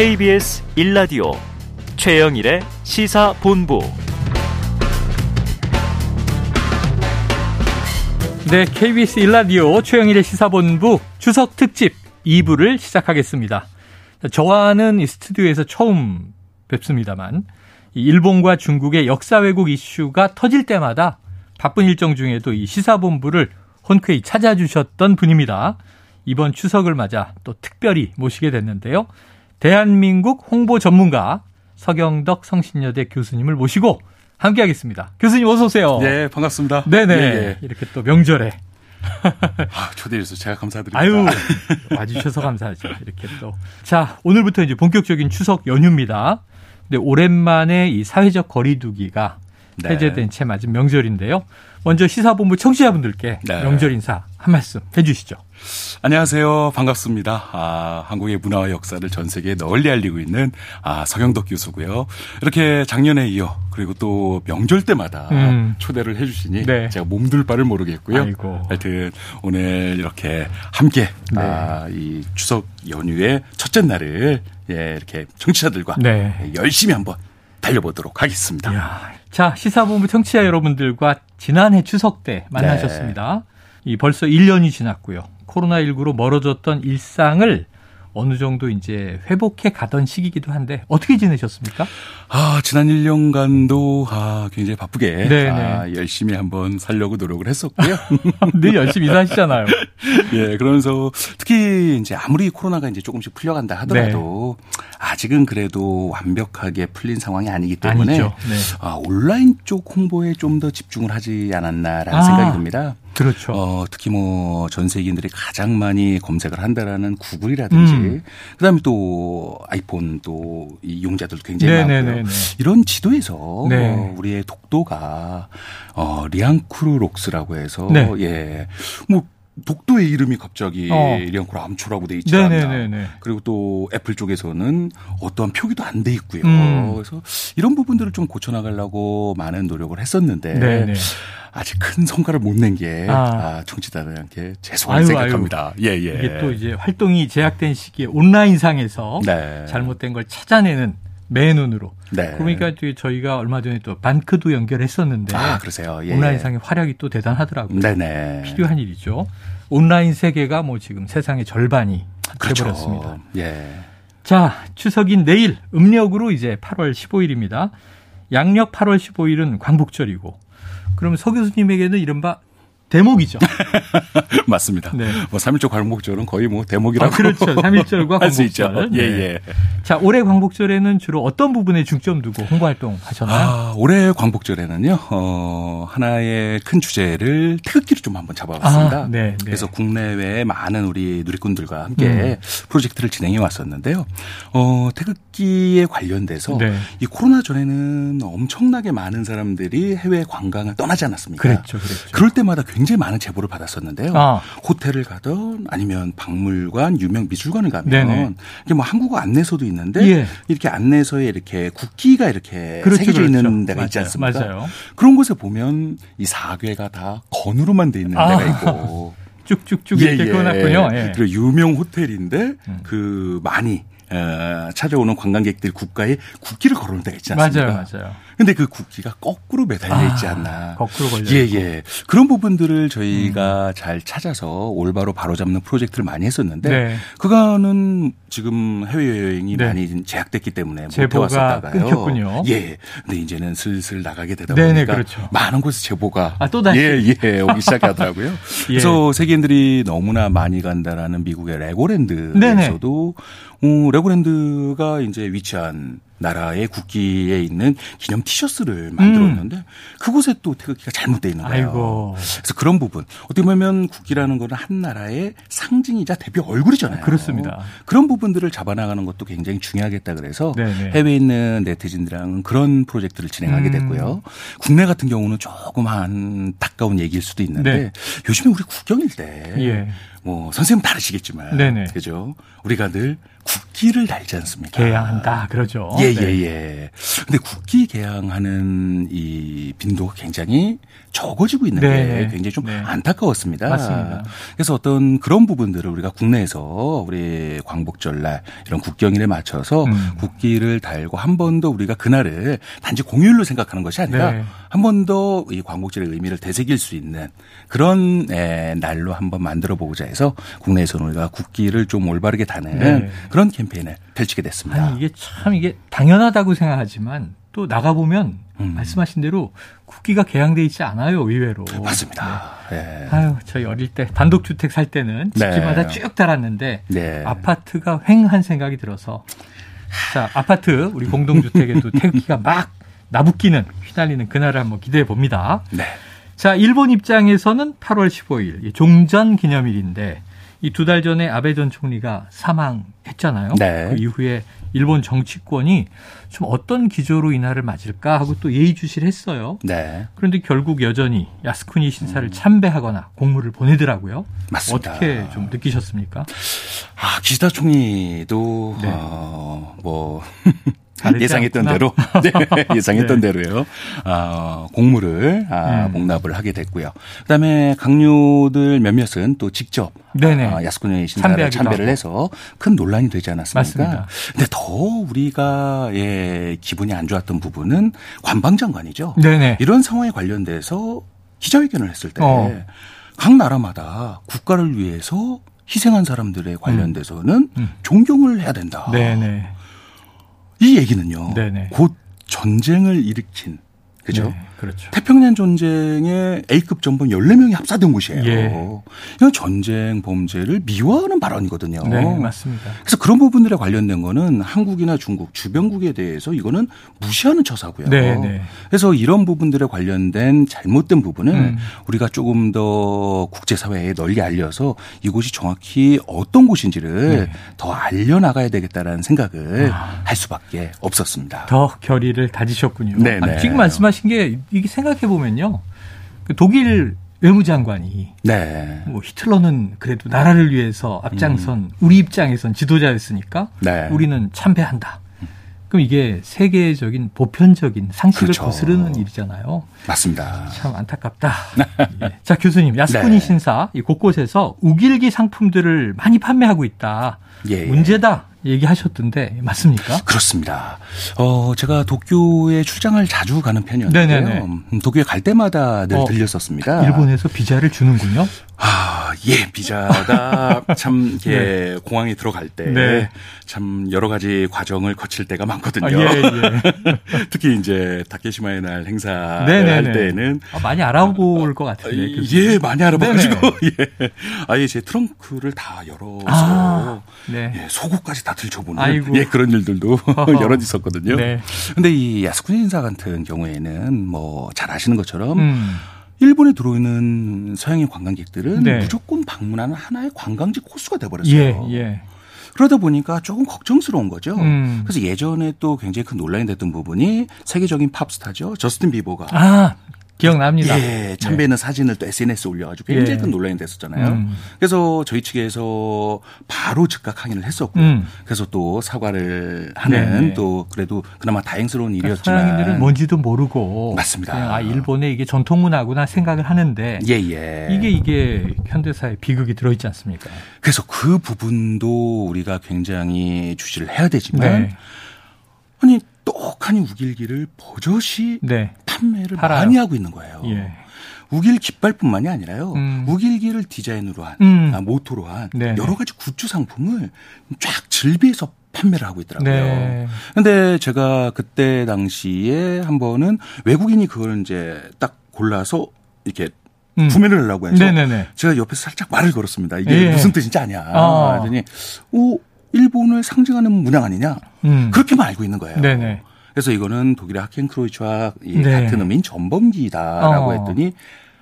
KBS 1라디오 최영일의 시사본부 네, KBS 1라디오 최영일의 시사본부 추석 특집 2부를 시작하겠습니다. 저와는 이 스튜디오에서 처음 뵙습니다만 일본과 중국의 역사 왜곡 이슈가 터질 때마다 바쁜 일정 중에도 이 시사본부를 혼쾌히 찾아주셨던 분입니다. 이번 추석을 맞아 또 특별히 모시게 됐는데요. 대한민국 홍보 전문가 서경덕 성신여대 교수님을 모시고 함께하겠습니다. 교수님 어서 오세요. 네, 반갑습니다. 네네. 예, 예. 이렇게 또 명절에 아, 초대해 주셔서 제가 감사드립니다. 아유, 와주셔서 감사하죠. 이렇게 또. 자, 오늘부터 이제 본격적인 추석 연휴입니다. 근데 오랜만에 이 사회적 거리두기가 네. 해제된 채 맞은 명절인데요. 먼저 시사본부 청취자분들께 네. 명절 인사 한 말씀 해주시죠. 안녕하세요. 반갑습니다. 아, 한국의 문화와 역사를 전 세계에 널리 알리고 있는 아, 서경덕 교수고요. 이렇게 작년에 이어 그리고 또 명절 때마다 음. 초대를 해주시니 네. 제가 몸둘 바를 모르겠고요. 아이고. 하여튼 오늘 이렇게 함께 네. 아, 이 추석 연휴의 첫째 날을 예, 이렇게 청취자들과 네. 열심히 한번 달려보도록 하겠습니다. 이야. 자, 시사본부 청취자 여러분들과 지난해 추석 때 만나셨습니다. 네. 이 벌써 1년이 지났고요. 코로나19로 멀어졌던 일상을 어느 정도 이제 회복해 가던 시기이기도 한데 어떻게 지내셨습니까? 아 지난 1년간도 아 굉장히 바쁘게 네, 아, 네. 열심히 한번 살려고 노력을 했었고요. 늘 열심히 일하시잖아요. 예, 그러면서 특히 이제 아무리 코로나가 이제 조금씩 풀려간다 하더라도 네. 아직은 그래도 완벽하게 풀린 상황이 아니기 때문에 네. 아, 온라인 쪽 홍보에 좀 더 집중을 하지 않았나라는 아. 생각이 듭니다. 그렇죠. 어, 특히 뭐 전 세계인들이 가장 많이 검색을 한다라는 구글이라든지 음. 그다음에 또 아이폰 또 이 용자들도 굉장히 네네네네. 많고요. 이런 지도에서 네. 어, 우리의 독도가 어, Liancourt Rocks라고 해서 네. 예. 뭐 독도의 이름이 갑자기 어. 리앙쿠르 암초라고 돼 있지 않나. 그리고 또 애플 쪽에서는 어떠한 표기도 안 돼 있고요. 음. 그래서 이런 부분들을 좀 고쳐 나가려고 많은 노력을 했었는데 네네. 아직 큰 성과를 못 낸 게 아. 아, 정치자들한테 죄송하게 생각합니다. 예, 예. 이게 또 이제 활동이 제약된 시기에 온라인 상에서 네. 잘못된 걸 찾아내는 매눈으로. 네. 그러니까 저희가 얼마 전에 또 반크도 연결했었는데. 아, 그러세요. 예. 온라인상의 활약이 또 대단하더라고요. 네네. 필요한 일이죠. 온라인 세계가 뭐 지금 세상의 절반이 그렇죠. 돼버렸습니다. 예. 자, 추석인 내일 음력으로 이제 8월 15일입니다. 양력 8월 15일은 광복절이고 그러면 서 교수님에게는 이른바 대목이죠. 맞습니다. 네. 뭐 3일절 광복절은 거의 뭐 대목이라고. 아, 그렇죠. 3일절과 광복절. 예, 예. 자, 올해 광복절에는 주로 어떤 부분에 중점 두고 홍보 활동 하셨나요? 아, 올해 광복절에는요. 어, 하나의 큰 주제를 태극기를 좀 한번 잡아봤습니다. 아, 네, 네. 그래서 국내외에 많은 우리 누리꾼들과 함께 음. 프로젝트를 진행해 왔었는데요. 어, 태극기에 관련돼서 네. 이 코로나 전에는 엄청나게 많은 사람들이 해외 관광을 떠나지 않았습니까? 그랬죠, 그랬죠. 그럴 때마다 굉장히 많은 제보를 받았었는데요. 아. 호텔을 가든 아니면 박물관, 유명 미술관을 가면 네네. 이게 뭐 한국어 안내서도 있는데 예. 이렇게 안내서에 이렇게 국기가 이렇게 그렇죠, 새겨져 그렇죠. 있는 데가 맞아요. 있지 않습니까? 맞아요. 그런 곳에 보면 이 사괴가 다 건으로만 돼 있는 아. 데가 있고 쭉쭉쭉 이렇게 예, 끊었군요. 예. 예. 그리고 유명 호텔인데 음. 그 많이 어, 찾아오는 관광객들 국가에 국기를 걸어놓은 데가 있지 않습니까? 맞아요, 맞아요. 근데 그 국기가 거꾸로 매달려 있지 아, 않나. 거꾸로 걸려. 예, 예. 그런 부분들을 저희가 음. 잘 찾아서 올바로 바로잡는 프로젝트를 많이 했었는데 네. 그거는 지금 해외 여행이 네. 많이 제약됐기 때문에 못 해왔었다가요. 끊겼군요. 예. 근데 이제는 슬슬 나가게 되다 보니까 네네, 그렇죠. 많은 곳에 제보가 아, 또 다시 예, 예, 오기 시작하더라고요. 예. 그래서 세계인들이 너무나 많이 간다라는 미국의 레고랜드에서도 어, 레고랜드가 이제 위치한 나라의 국기에 있는 기념 티셔츠를 만들었는데 음. 그곳에 또 태극기가 잘못돼 있는 거예요. 아이고. 그래서 그런 부분 어떻게 보면 국기라는 거는 한 나라의 상징이자 대표 얼굴이잖아요. 그렇습니다. 그런 부분들을 잡아나가는 것도 굉장히 중요하겠다 그래서 네네. 해외에 있는 네티즌들랑은 그런 프로젝트를 진행하게 음. 됐고요. 음. 국내 같은 경우는 조금 안타까운 얘기일 수도 있는데 네. 요즘에 우리 국경일 때 예. 뭐 선생님 다르시겠지만 네네. 그죠? 우리가 늘 국기를 달지 않습니까? 개양한다 그러죠. 예예예. 네. 예, 예. 근데 국기 개양하는 이 빈도가 굉장히 적어지고 있는 네. 게 굉장히 좀 네. 안타까웠습니다. 맞습니다. 그래서 어떤 그런 부분들을 우리가 국내에서 우리 광복절날 이런 국경일에 맞춰서 음. 국기를 달고 한 번 더 우리가 그날을 단지 공휴일로 생각하는 것이 아니라 네. 한번 더 이 광복절의 의미를 되새길 수 있는 그런 에, 날로 한번 만들어 보고자 해서 국내에서는 우리가 국기를 좀 올바르게 다는 네. 그런 캠페인을 펼치게 됐습니다. 아니, 이게 참 이게 당연하다고 생각하지만 또 나가 보면 음. 말씀하신 대로 국기가 개양돼 있지 않아요 의외로. 맞습니다. 네. 네. 아유 저희 어릴 때 단독 주택 살 때는 집집마다 네. 쭉 달았는데 네. 아파트가 횡한 생각이 들어서 자 아파트 우리 공동주택에도 태극기가 막 나붓기는 휘날리는 그날을 한번 기대해 봅니다. 네. 자 일본 입장에서는 8월 15일 종전 기념일인데 이 두 달 전에 아베 전 총리가 사망했잖아요. 네. 그 이후에 일본 정치권이 좀 어떤 기조로 이날을 맞을까 하고 또 예의주시를 했어요. 네. 그런데 결국 여전히 야스쿠니 신사를 음. 참배하거나 공물을 보내더라고요. 맞습니다. 어떻게 좀 느끼셨습니까? 아, 기시다 총리도 네. 어, 뭐 예상했던 대로 네, 예상했던 네. 대로요. 아, 공물을 아, 음. 복납을 하게 됐고요. 그다음에 강요들 몇몇은 또 직접 네네. 아, 야스쿠니 신사를 참배를 해서 큰 논란이 되지 않았습니까? 맞습니다. 근데 더 우리가 예, 기분이 안 좋았던 부분은 관방장관이죠. 네네. 이런 상황에 관련돼서 기자회견을 했을 때각 어. 나라마다 국가를 위해서 희생한 사람들에 관련돼서는 음. 음. 존경을 해야 된다. 네네. 이 얘기는요. 네네. 곧 전쟁을 일으킨 그죠? 네, 그렇죠. 태평양 전쟁에 A급 전범 14명이 합사된 곳이에요. 예. 이건 전쟁 범죄를 미화하는 발언이거든요. 네, 맞습니다. 그래서 그런 부분들에 관련된 거는 한국이나 중국 주변국에 대해서 이거는 무시하는 처사고요. 네, 네. 그래서 이런 부분들에 관련된 잘못된 부분은 음. 우리가 조금 더 국제사회에 널리 알려서 이곳이 정확히 어떤 곳인지를 네. 더 알려나가야 되겠다라는 생각을 아. 할 수밖에 없었습니다. 더 결의를 다지셨군요. 네, 네. 아, 지금 말씀하신 하신 게 이게 생각해 보면요. 그 독일 외무장관이 네. 뭐 히틀러는 그래도 나라를 위해서 앞장선 음. 우리 입장에선 지도자였으니까 네. 우리는 참배한다. 그럼 이게 세계적인 보편적인 상식을 그렇죠. 거스르는 일이잖아요. 맞습니다. 참 안타깝다. 예. 자 교수님 야스쿠니 네. 신사 이 곳곳에서 우길기 상품들을 많이 판매하고 있다. 예, 예. 문제다. 얘기하셨던데 맞습니까? 그렇습니다. 어 제가 도쿄에 출장을 자주 가는 편이었는데요. 음, 도쿄에 갈 때마다 늘 어, 들렸었습니다. 일본에서 비자를 주는군요. 아, 예, 비자가 참 이게 네. 공항에 들어갈 때참 네. 여러 가지 과정을 거칠 때가 많거든요. 아, 예, 예. 특히 이제 다케시마의 날 네네네. 할 때는 아, 많이 알아볼 것 같은데. 아, 예, 많이 알아봐가지고 예, 아예 제 트렁크를 다 열어서 아, 네. 예, 속옷까지 다 들춰보는 아이고. 예 그런 일들도 여러 있었거든요. 네. 근데 이 야스쿠니 인사 같은 경우에는 뭐 잘 아시는 것처럼. 음. 일본에 들어오는 서양인 관광객들은 네. 무조건 방문하는 하나의 관광지 코스가 돼버렸어요. 예, 예. 그러다 보니까 조금 걱정스러운 거죠. 음. 그래서 예전에 또 굉장히 큰 논란이 됐던 부분이 세계적인 팝스타죠. 저스틴 비버가 아, 기억납니다. 예, 참배 있는 네. 사진을 또 SNS에 올려가지고 굉장히 예. 큰 논란이 됐었잖아요. 음. 그래서 저희 측에서 바로 즉각 항의를 했었고, 음. 그래서 또 사과를 하는 네. 또 그래도 그나마 다행스러운 그러니까 일이었지만 서양인들은 뭔지도 모르고 맞습니다. 아 일본에 이게 전통 문화구나 생각을 하는데 예, 예. 이게 이게 현대사의 비극이 들어있지 않습니까? 그래서 그 부분도 우리가 굉장히 주시를 해야 되지만 네. 아니 떡하니 욱일기를 버젓이 네. 판매를 팔아요. 많이 하고 있는 거예요. 예. 욱일 깃발뿐만이 아니라요. 음. 욱일기를 디자인으로 한, 음. 아, 모토로 한 네. 여러 가지 굿즈 상품을 쫙 즐비해서 판매를 하고 있더라고요. 네. 근데 제가 그때 당시에 한 번은 외국인이 그걸 이제 딱 골라서 이렇게 음. 구매를 하려고 해서 네네네. 제가 옆에서 살짝 말을 걸었습니다. 이게 예. 무슨 뜻인지 아냐. 아. 그랬더니 오 일본을 상징하는 문양 아니냐. 음. 그렇게만 알고 있는 거예요. 네네. 그래서 이거는 독일의 하켄크로이츠와 네. 같은 의미인 전범기다라고 어. 했더니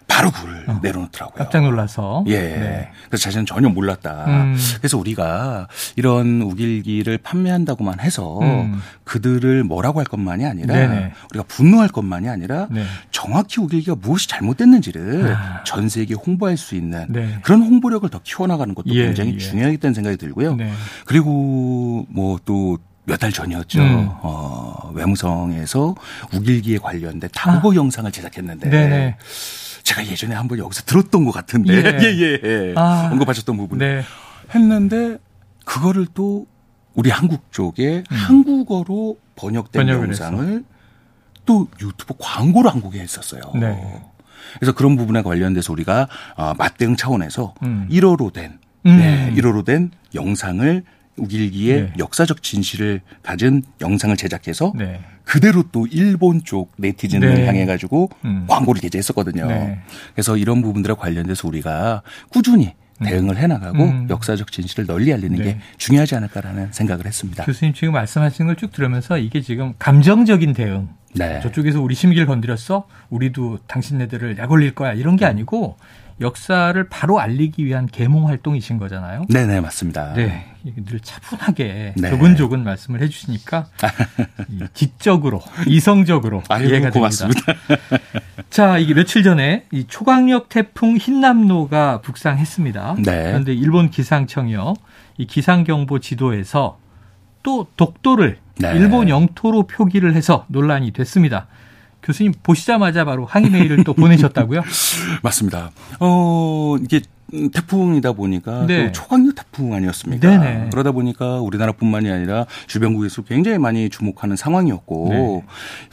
바로 그걸 어. 내려놓더라고요. 깜짝 놀라서. 예. 네. 그래서 자신은 전혀 몰랐다. 음. 그래서 우리가 이런 우길기를 판매한다고만 해서 음. 그들을 뭐라고 할 것만이 아니라 네네. 우리가 분노할 것만이 아니라 네. 정확히 우길기가 무엇이 잘못됐는지를 아. 전 세계에 홍보할 수 있는 네. 그런 홍보력을 더 키워나가는 것도 예, 굉장히 예. 중요하겠다는 생각이 들고요. 네. 그리고 뭐또 몇달 전이었죠. 음. 어, 외무성에서 우길기에 관련된 타국어 아. 영상을 제작했는데 네네. 제가 예전에 한 번 여기서 들었던 것 같은데 예, 예, 예. 아. 언급하셨던 부분 네. 했는데 그거를 또 우리 한국 쪽에 음. 한국어로 번역된 영상을 했어. 또 유튜브 광고로 한국에 했었어요. 네. 그래서 그런 부분에 관련돼서 우리가 어, 맞대응 차원에서 음. 1호로 된 음. 네, 1호로 된 영상을 우길기의 네. 역사적 진실을 가진 영상을 제작해서 네. 그대로 또 일본 쪽 네티즌을 네. 향해 가지고 음. 광고를 게재했었거든요. 네. 그래서 이런 부분들에 관련돼서 우리가 꾸준히 음. 대응을 해나가고 음. 역사적 진실을 널리 알리는 네. 게 중요하지 않을까라는 생각을 했습니다. 교수님 지금 말씀하시는 걸 쭉 들으면서 이게 지금 감정적인 대응. 네. 저쪽에서 우리 심기를 건드렸어? 우리도 당신네들을 약 올릴 거야. 이런 게 아니고 역사를 바로 알리기 위한 계몽 활동이신 거잖아요. 네 네 맞습니다. 네, 늘 차분하게 네. 조근조근 말씀을 해 주시니까 지적으로 이성적으로 아유, 이해가 고맙습니다. 됩니다. 자, 이게 며칠 전에 이 초강력 태풍 흰남노가 북상했습니다. 네. 그런데 일본 기상청이요, 이 기상 경보 지도에서 또 독도를 네. 일본 영토로 표기를 해서 논란이 됐습니다. 교수님 보시자마자 바로 항의 메일을 또 보내셨다고요? 맞습니다. 어, 이게 태풍이다 보니까 네. 또 초강력 태풍 아니었습니까? 네네. 그러다 보니까 우리나라뿐만이 아니라 주변국에서 굉장히 많이 주목하는 상황이었고 네.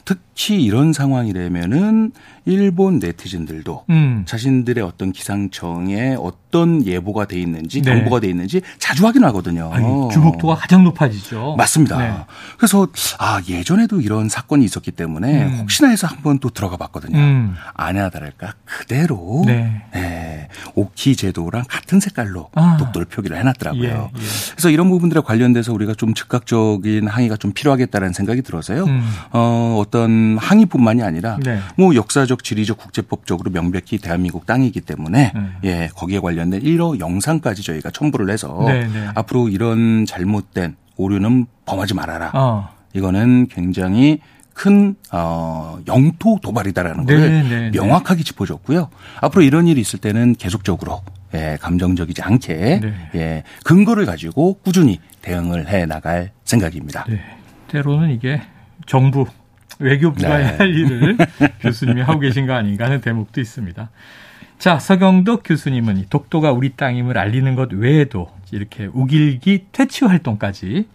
특히 이런 상황이라면은 일본 네티즌들도 음. 자신들의 어떤 기상청에 어떤 예보가 돼 있는지 네. 경보가 돼 있는지 자주 확인하거든요. 아니, 주목도가 가장 높아지죠. 맞습니다. 네. 그래서 아 예전에도 이런 사건이 있었기 때문에 음. 혹시나 해서 한번 또 들어가 봤거든요. 음. 아니나 다를까 그대로 네. 네. 오키 제도랑 같은 색깔로 아. 독도를 표기를 해놨더라고요. 예, 예. 그래서 이런 부분들에 관련돼서 우리가 좀 즉각적인 항의가 좀 필요하겠다는 생각이 들어서요. 음. 어, 어떤 항의뿐만이 아니라 네. 뭐 역사적 지리적 국제법적으로 명백히 대한민국 땅이기 때문에 음. 예 거기에 관련 된 1호 영상까지 저희가 첨부를 해서 네, 네. 앞으로 이런 잘못된 오류는 범하지 말아라. 어. 이거는 굉장히 큰 어, 영토 도발이다라는 네, 걸 네, 네, 명확하게 짚어줬고요. 앞으로 이런 일이 있을 때는 계속적으로 예, 감정적이지 않게 네. 예, 근거를 가지고 꾸준히 대응을 해 나갈 생각입니다. 네. 때로는 이게 정부 외교부가 네. 할 일을 교수님이 하고 계신 거 아닌가 하는 대목도 있습니다. 자, 서경덕 교수님은 독도가 우리 땅임을 알리는 것 외에도 이렇게 우길기 퇴치 활동까지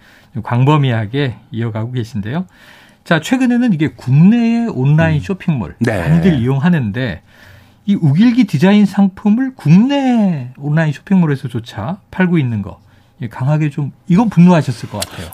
광범위하게 이어가고 계신데요. 자, 최근에는 이게 국내의 온라인 음. 쇼핑몰 네. 많이들 이용하는데 이 우길기 디자인 상품을 국내 온라인 쇼핑몰에서조차 팔고 있는 거 강하게 좀 이건 분노하셨을 것 같아요.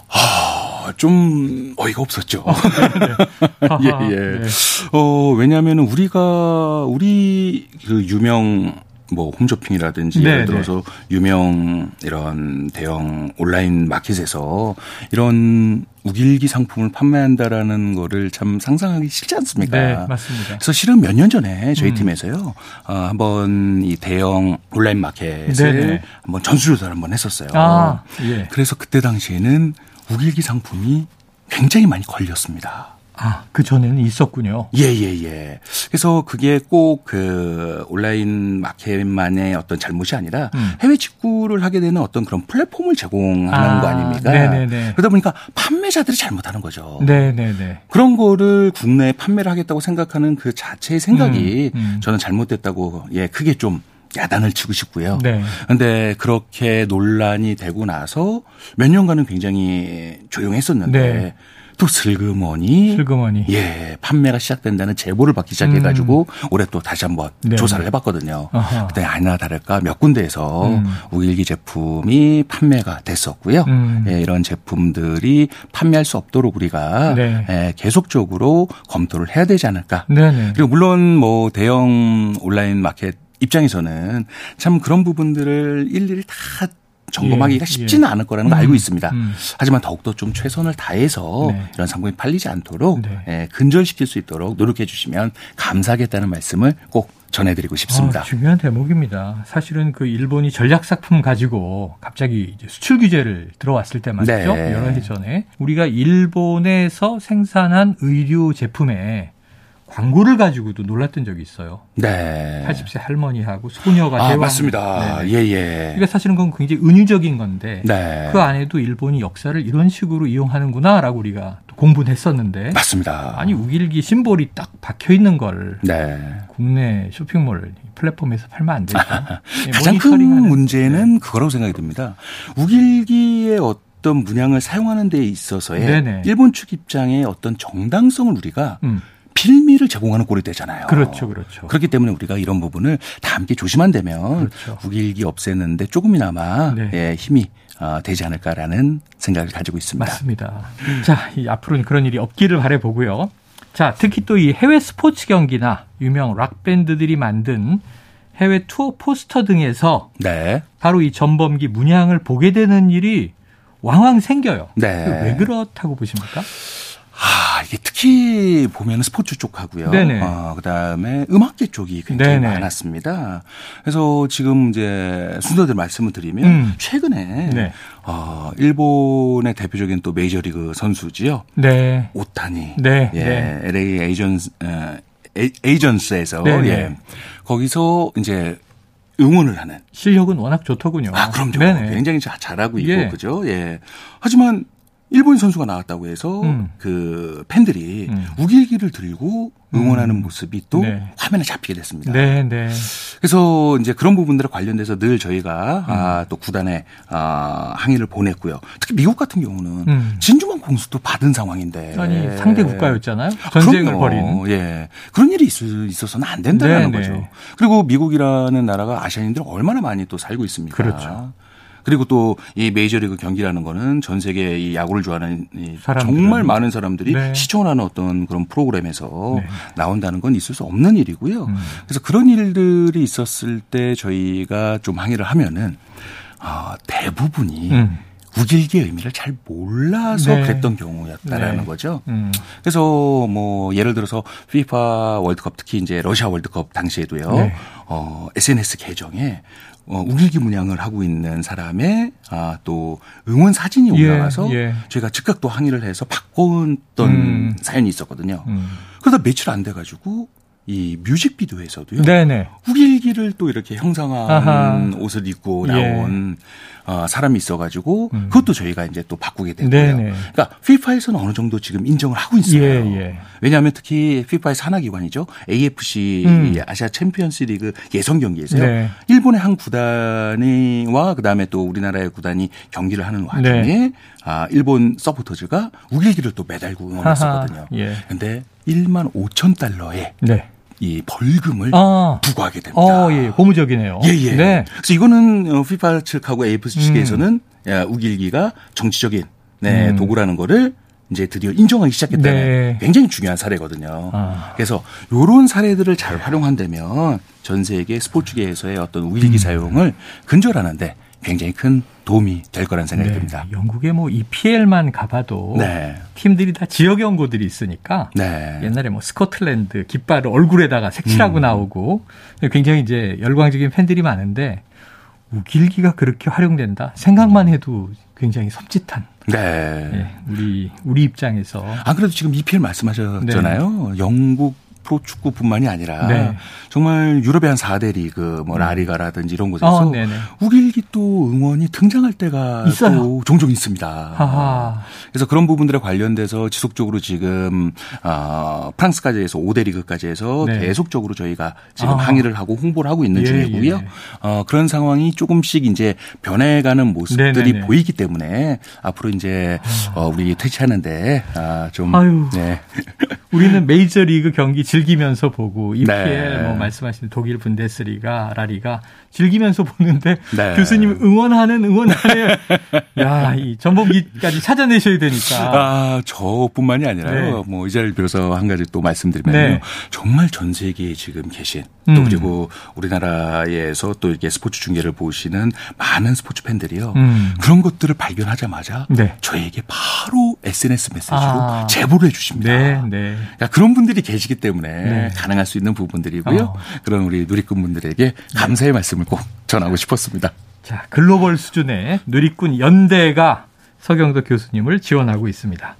아, 좀 어이가 없었죠. 어, 예, 예. 네. 어, 왜냐하면 우리가 우리 그 유명 뭐 홈쇼핑이라든지 네, 예를 들어서 네. 유명 이런 대형 온라인 마켓에서 이런 우길기 상품을 판매한다라는 거를 참 상상하기 싫지 않습니까? 네, 맞습니다. 그래서 실은 몇 년 전에 저희 음. 팀에서요, 어, 한번 이 대형 온라인 마켓을 네네. 네. 한번 전수조사를 한번 했었어요. 아, 예. 그래서 그때 당시에는 우길기 상품이 굉장히 많이 걸렸습니다. 아, 그 전에는 있었군요. 예, 예, 예. 그래서 그게 꼭 그 온라인 마켓만의 어떤 잘못이 아니라 음. 해외 직구를 하게 되는 어떤 그런 플랫폼을 제공하는 아, 거 아닙니까? 네네네. 그러다 보니까 판매자들이 잘못하는 거죠. 네네네. 그런 거를 국내에 판매를 하겠다고 생각하는 그 자체의 생각이 음, 음. 저는 잘못됐다고 예, 크게 좀 야단을 치고 싶고요. 네. 근데 그렇게 논란이 되고 나서 몇 년간은 굉장히 조용했었는데 네. 또 슬그머니 슬그머니 예 판매가 시작된다는 제보를 받기 시작해가지고 음. 올해 또 다시 한번 네. 조사를 해봤거든요. 아하. 그때 아니나 다를까 몇 군데에서 음. 우일기 제품이 판매가 됐었고요. 음. 예, 이런 제품들이 판매할 수 없도록 우리가 네. 예, 계속적으로 검토를 해야 되지 않을까. 네네. 그리고 물론 뭐 대형 온라인 마켓 입장에서는 참 그런 부분들을 일일이 다 점검하기가 예, 쉽지는 예. 않을 거라는 걸 음, 알고 있습니다. 음. 하지만 더욱더 좀 최선을 다해서 네. 이런 상품이 팔리지 않도록 네. 예, 근절시킬 수 있도록 노력해 주시면 감사하겠다는 말씀을 꼭 전해드리고 싶습니다. 아, 중요한 대목입니다. 사실은 그 일본이 전략상품 가지고 갑자기 수출 규제를 들어왔을 때 말이죠. 네. 여러 해 전에 우리가 일본에서 생산한 의류 제품에 광고를 가지고도 놀랐던 적이 있어요. 네. 80세 할머니하고 소녀가 아, 대화. 맞습니다. 네. 예, 예. 그러니까 사실은 그건 굉장히 은유적인 건데 네. 그 안에도 일본이 역사를 이런 식으로 이용하는구나라고 우리가 공부는 했었는데 맞습니다. 아니 욱일기 심볼이 딱 박혀 있는 걸 네. 국내 쇼핑몰 플랫폼에서 팔면 안 되죠. 네, 가장 큰 문제는 네. 그거라고 생각이 듭니다. 욱일기의 어떤 문양을 사용하는 데 있어서의 네네. 일본 측 입장의 어떤 정당성을 우리가 음. 빌미를 제공하는 꼴이 되잖아요. 그렇죠, 그렇죠. 그렇기 때문에 우리가 이런 부분을 다 함께 조심한다면 그렇죠. 우길기 없애는데 조금이나마 네. 예, 힘이 어, 되지 않을까라는 생각을 가지고 있습니다. 맞습니다. 자, 이 앞으로는 그런 일이 없기를 바래보고요. 자, 특히 또 이 해외 스포츠 경기나 유명 락 밴드들이 만든 해외 투어 포스터 등에서 네. 바로 이 전범기 문양을 보게 되는 일이 왕왕 생겨요. 네. 왜 그렇다고 보십니까? 아, 이게 특히 보면 스포츠 쪽하고요. 네네. 어, 그다음에 음악계 쪽이 굉장히 네네. 많았습니다. 그래서 지금 이제 순서대로 말씀을 드리면 음. 최근에 네. 어, 일본의 대표적인 또 메이저리그 선수지요. 네. 오타니. 네. 예. 네. LA 에이전스 어, 에이전스에서 예. 거기서 이제 응원을 하는 실력은 워낙 좋더군요. 아, 그럼요. 네네. 굉장히 잘하고 있고 예. 그죠? 예. 하지만 일본 선수가 나왔다고 해서 음. 그 팬들이 음. 우길기를 들고 응원하는 음. 모습이 또 네. 화면에 잡히게 됐습니다. 네, 네. 그래서 이제 그런 부분들에 관련돼서 늘 저희가 음. 아, 또 구단에 아, 항의를 보냈고요. 특히 미국 같은 경우는 음. 진주만 공수도 받은 상황인데 아니 상대 국가였잖아요. 전쟁을. 벌인. 예, 그런 일이 있, 있어서는 안 된다는 네, 네, 거죠. 그리고 미국이라는 나라가 아시아인들 얼마나 많이 또 살고 있습니까? 그렇죠. 그리고 또 이 메이저리그 경기라는 거는 전 세계 이 야구를 좋아하는 이 정말 많은 사람들이 네. 시청을 하는 어떤 그런 프로그램에서 네. 나온다는 건 있을 수 없는 일이고요. 음. 그래서 그런 일들이 있었을 때 저희가 좀 항의를 하면은 어, 대부분이 음. 우길기의 의미를 잘 몰라서 네. 그랬던 경우였다라는 네. 거죠. 음. 그래서 뭐 예를 들어서 FIFA 월드컵 특히 이제 러시아 월드컵 당시에도요. 네. 어 SNS 계정에 어, 우길기 문양을 하고 있는 사람의 아, 또 응원 사진이 예, 올라와서 예, 예. 저희가 즉각 또 항의를 해서 바꿨던 음. 사연이 있었거든요. 음. 그러다 며칠 안 돼가지고 이 뮤직비디오에서도요. 네네. 우길기를 또 이렇게 형상화한 아하. 옷을 입고 예. 나온 예. 어, 사람이 있어가지고 음. 그것도 저희가 이제 또 바꾸게 된 거예요. 그러니까 피파에서는 어느 정도 지금 인정을 하고 있어요. 예, 예. 왜냐하면 특히 피파의 산하기관이죠. AFC 음. 아시아 챔피언스리그 예선 경기에서요. 네. 일본의 한 구단이와 그다음에 또 우리나라의 구단이 경기를 하는 와중에 네. 아, 일본 서포터즈가 우길기를 또 매달고 응원했었거든요. 그런데 예. 1만 5천 달러에 네. 이 벌금을 아. 부과하게 됩니다. 어, 예, 고무적이네요. 예, 예. 네. 그래서 이거는 피파 어, 측하고 AFC 측에서는 음. 우길기가 정치적인 네, 음. 도구라는 거를 이제 드디어 인정하기 시작했다는 네. 굉장히 중요한 사례거든요. 아. 그래서 이런 사례들을 잘 활용한다면 전 세계 스포츠계에서의 어떤 우길기 음. 사용을 근절하는데 굉장히 큰 도움이 될 거란 생각이 네. 듭니다. 영국에 뭐 EPL만 가봐도 네. 팀들이 다 지역 연고들이 있으니까 네. 옛날에 뭐 스코틀랜드 깃발을 얼굴에다가 색칠하고 음. 나오고 굉장히 이제 열광적인 팬들이 많은데 우길기가 그렇게 활용된다 생각만 해도 굉장히 섬찟한. 네. 네. 우리 우리 입장에서. 안 그래도 지금 EPL 말씀하셨잖아요. 네. 영국 프로축구뿐만이 아니라 네. 정말 유럽의 한 4대 리그 뭐 음. 라리가라든지 이런 곳에서 어, 우길기 또 응원이 등장할 때가 있어요. 또 종종 있습니다. 하하. 그래서 그런 부분들에 관련돼서 지속적으로 지금 어, 프랑스까지 해서 5대 리그까지 해서 네. 계속적으로 저희가 지금 아. 항의를 하고 홍보를 하고 있는 예, 중이고요. 예. 어, 그런 상황이 조금씩 이제 변해가는 모습들이 네네네. 보이기 때문에 앞으로 이제 어, 우리 퇴치하는데 아, 좀 아유. 네. 우리는 메이저 리그 경기 즐기면서 보고 EPL 네. 뭐 말씀하신 독일 분데스리가 라리가 즐기면서 보는데 네. 교수님 응원하는 응원하는 야, 이 전범기까지 찾아내셔야 되니까. 아, 저뿐만이 아니라요. 네. 뭐 이 자리를 빌어서 한 가지 또 말씀드리면요. 네. 정말 전 세계에 지금 계신 또 음. 그리고 우리나라에서 또 이렇게 스포츠 중계를 보시는 많은 스포츠 팬들이요. 음. 그런 것들을 발견하자마자 네. 저에게 바로 SNS 메시지로 아. 제보를 해 주십니다. 네, 네. 그러니까 그런 분들이 계시기 때문에 네. 가능할 수 있는 부분들이고요. 어. 그런 우리 누리꾼 분들에게 감사의 말씀을 꼭 전하고 싶었습니다. 자, 글로벌 수준의 누리꾼 연대가 서경덕 교수님을 지원하고 있습니다.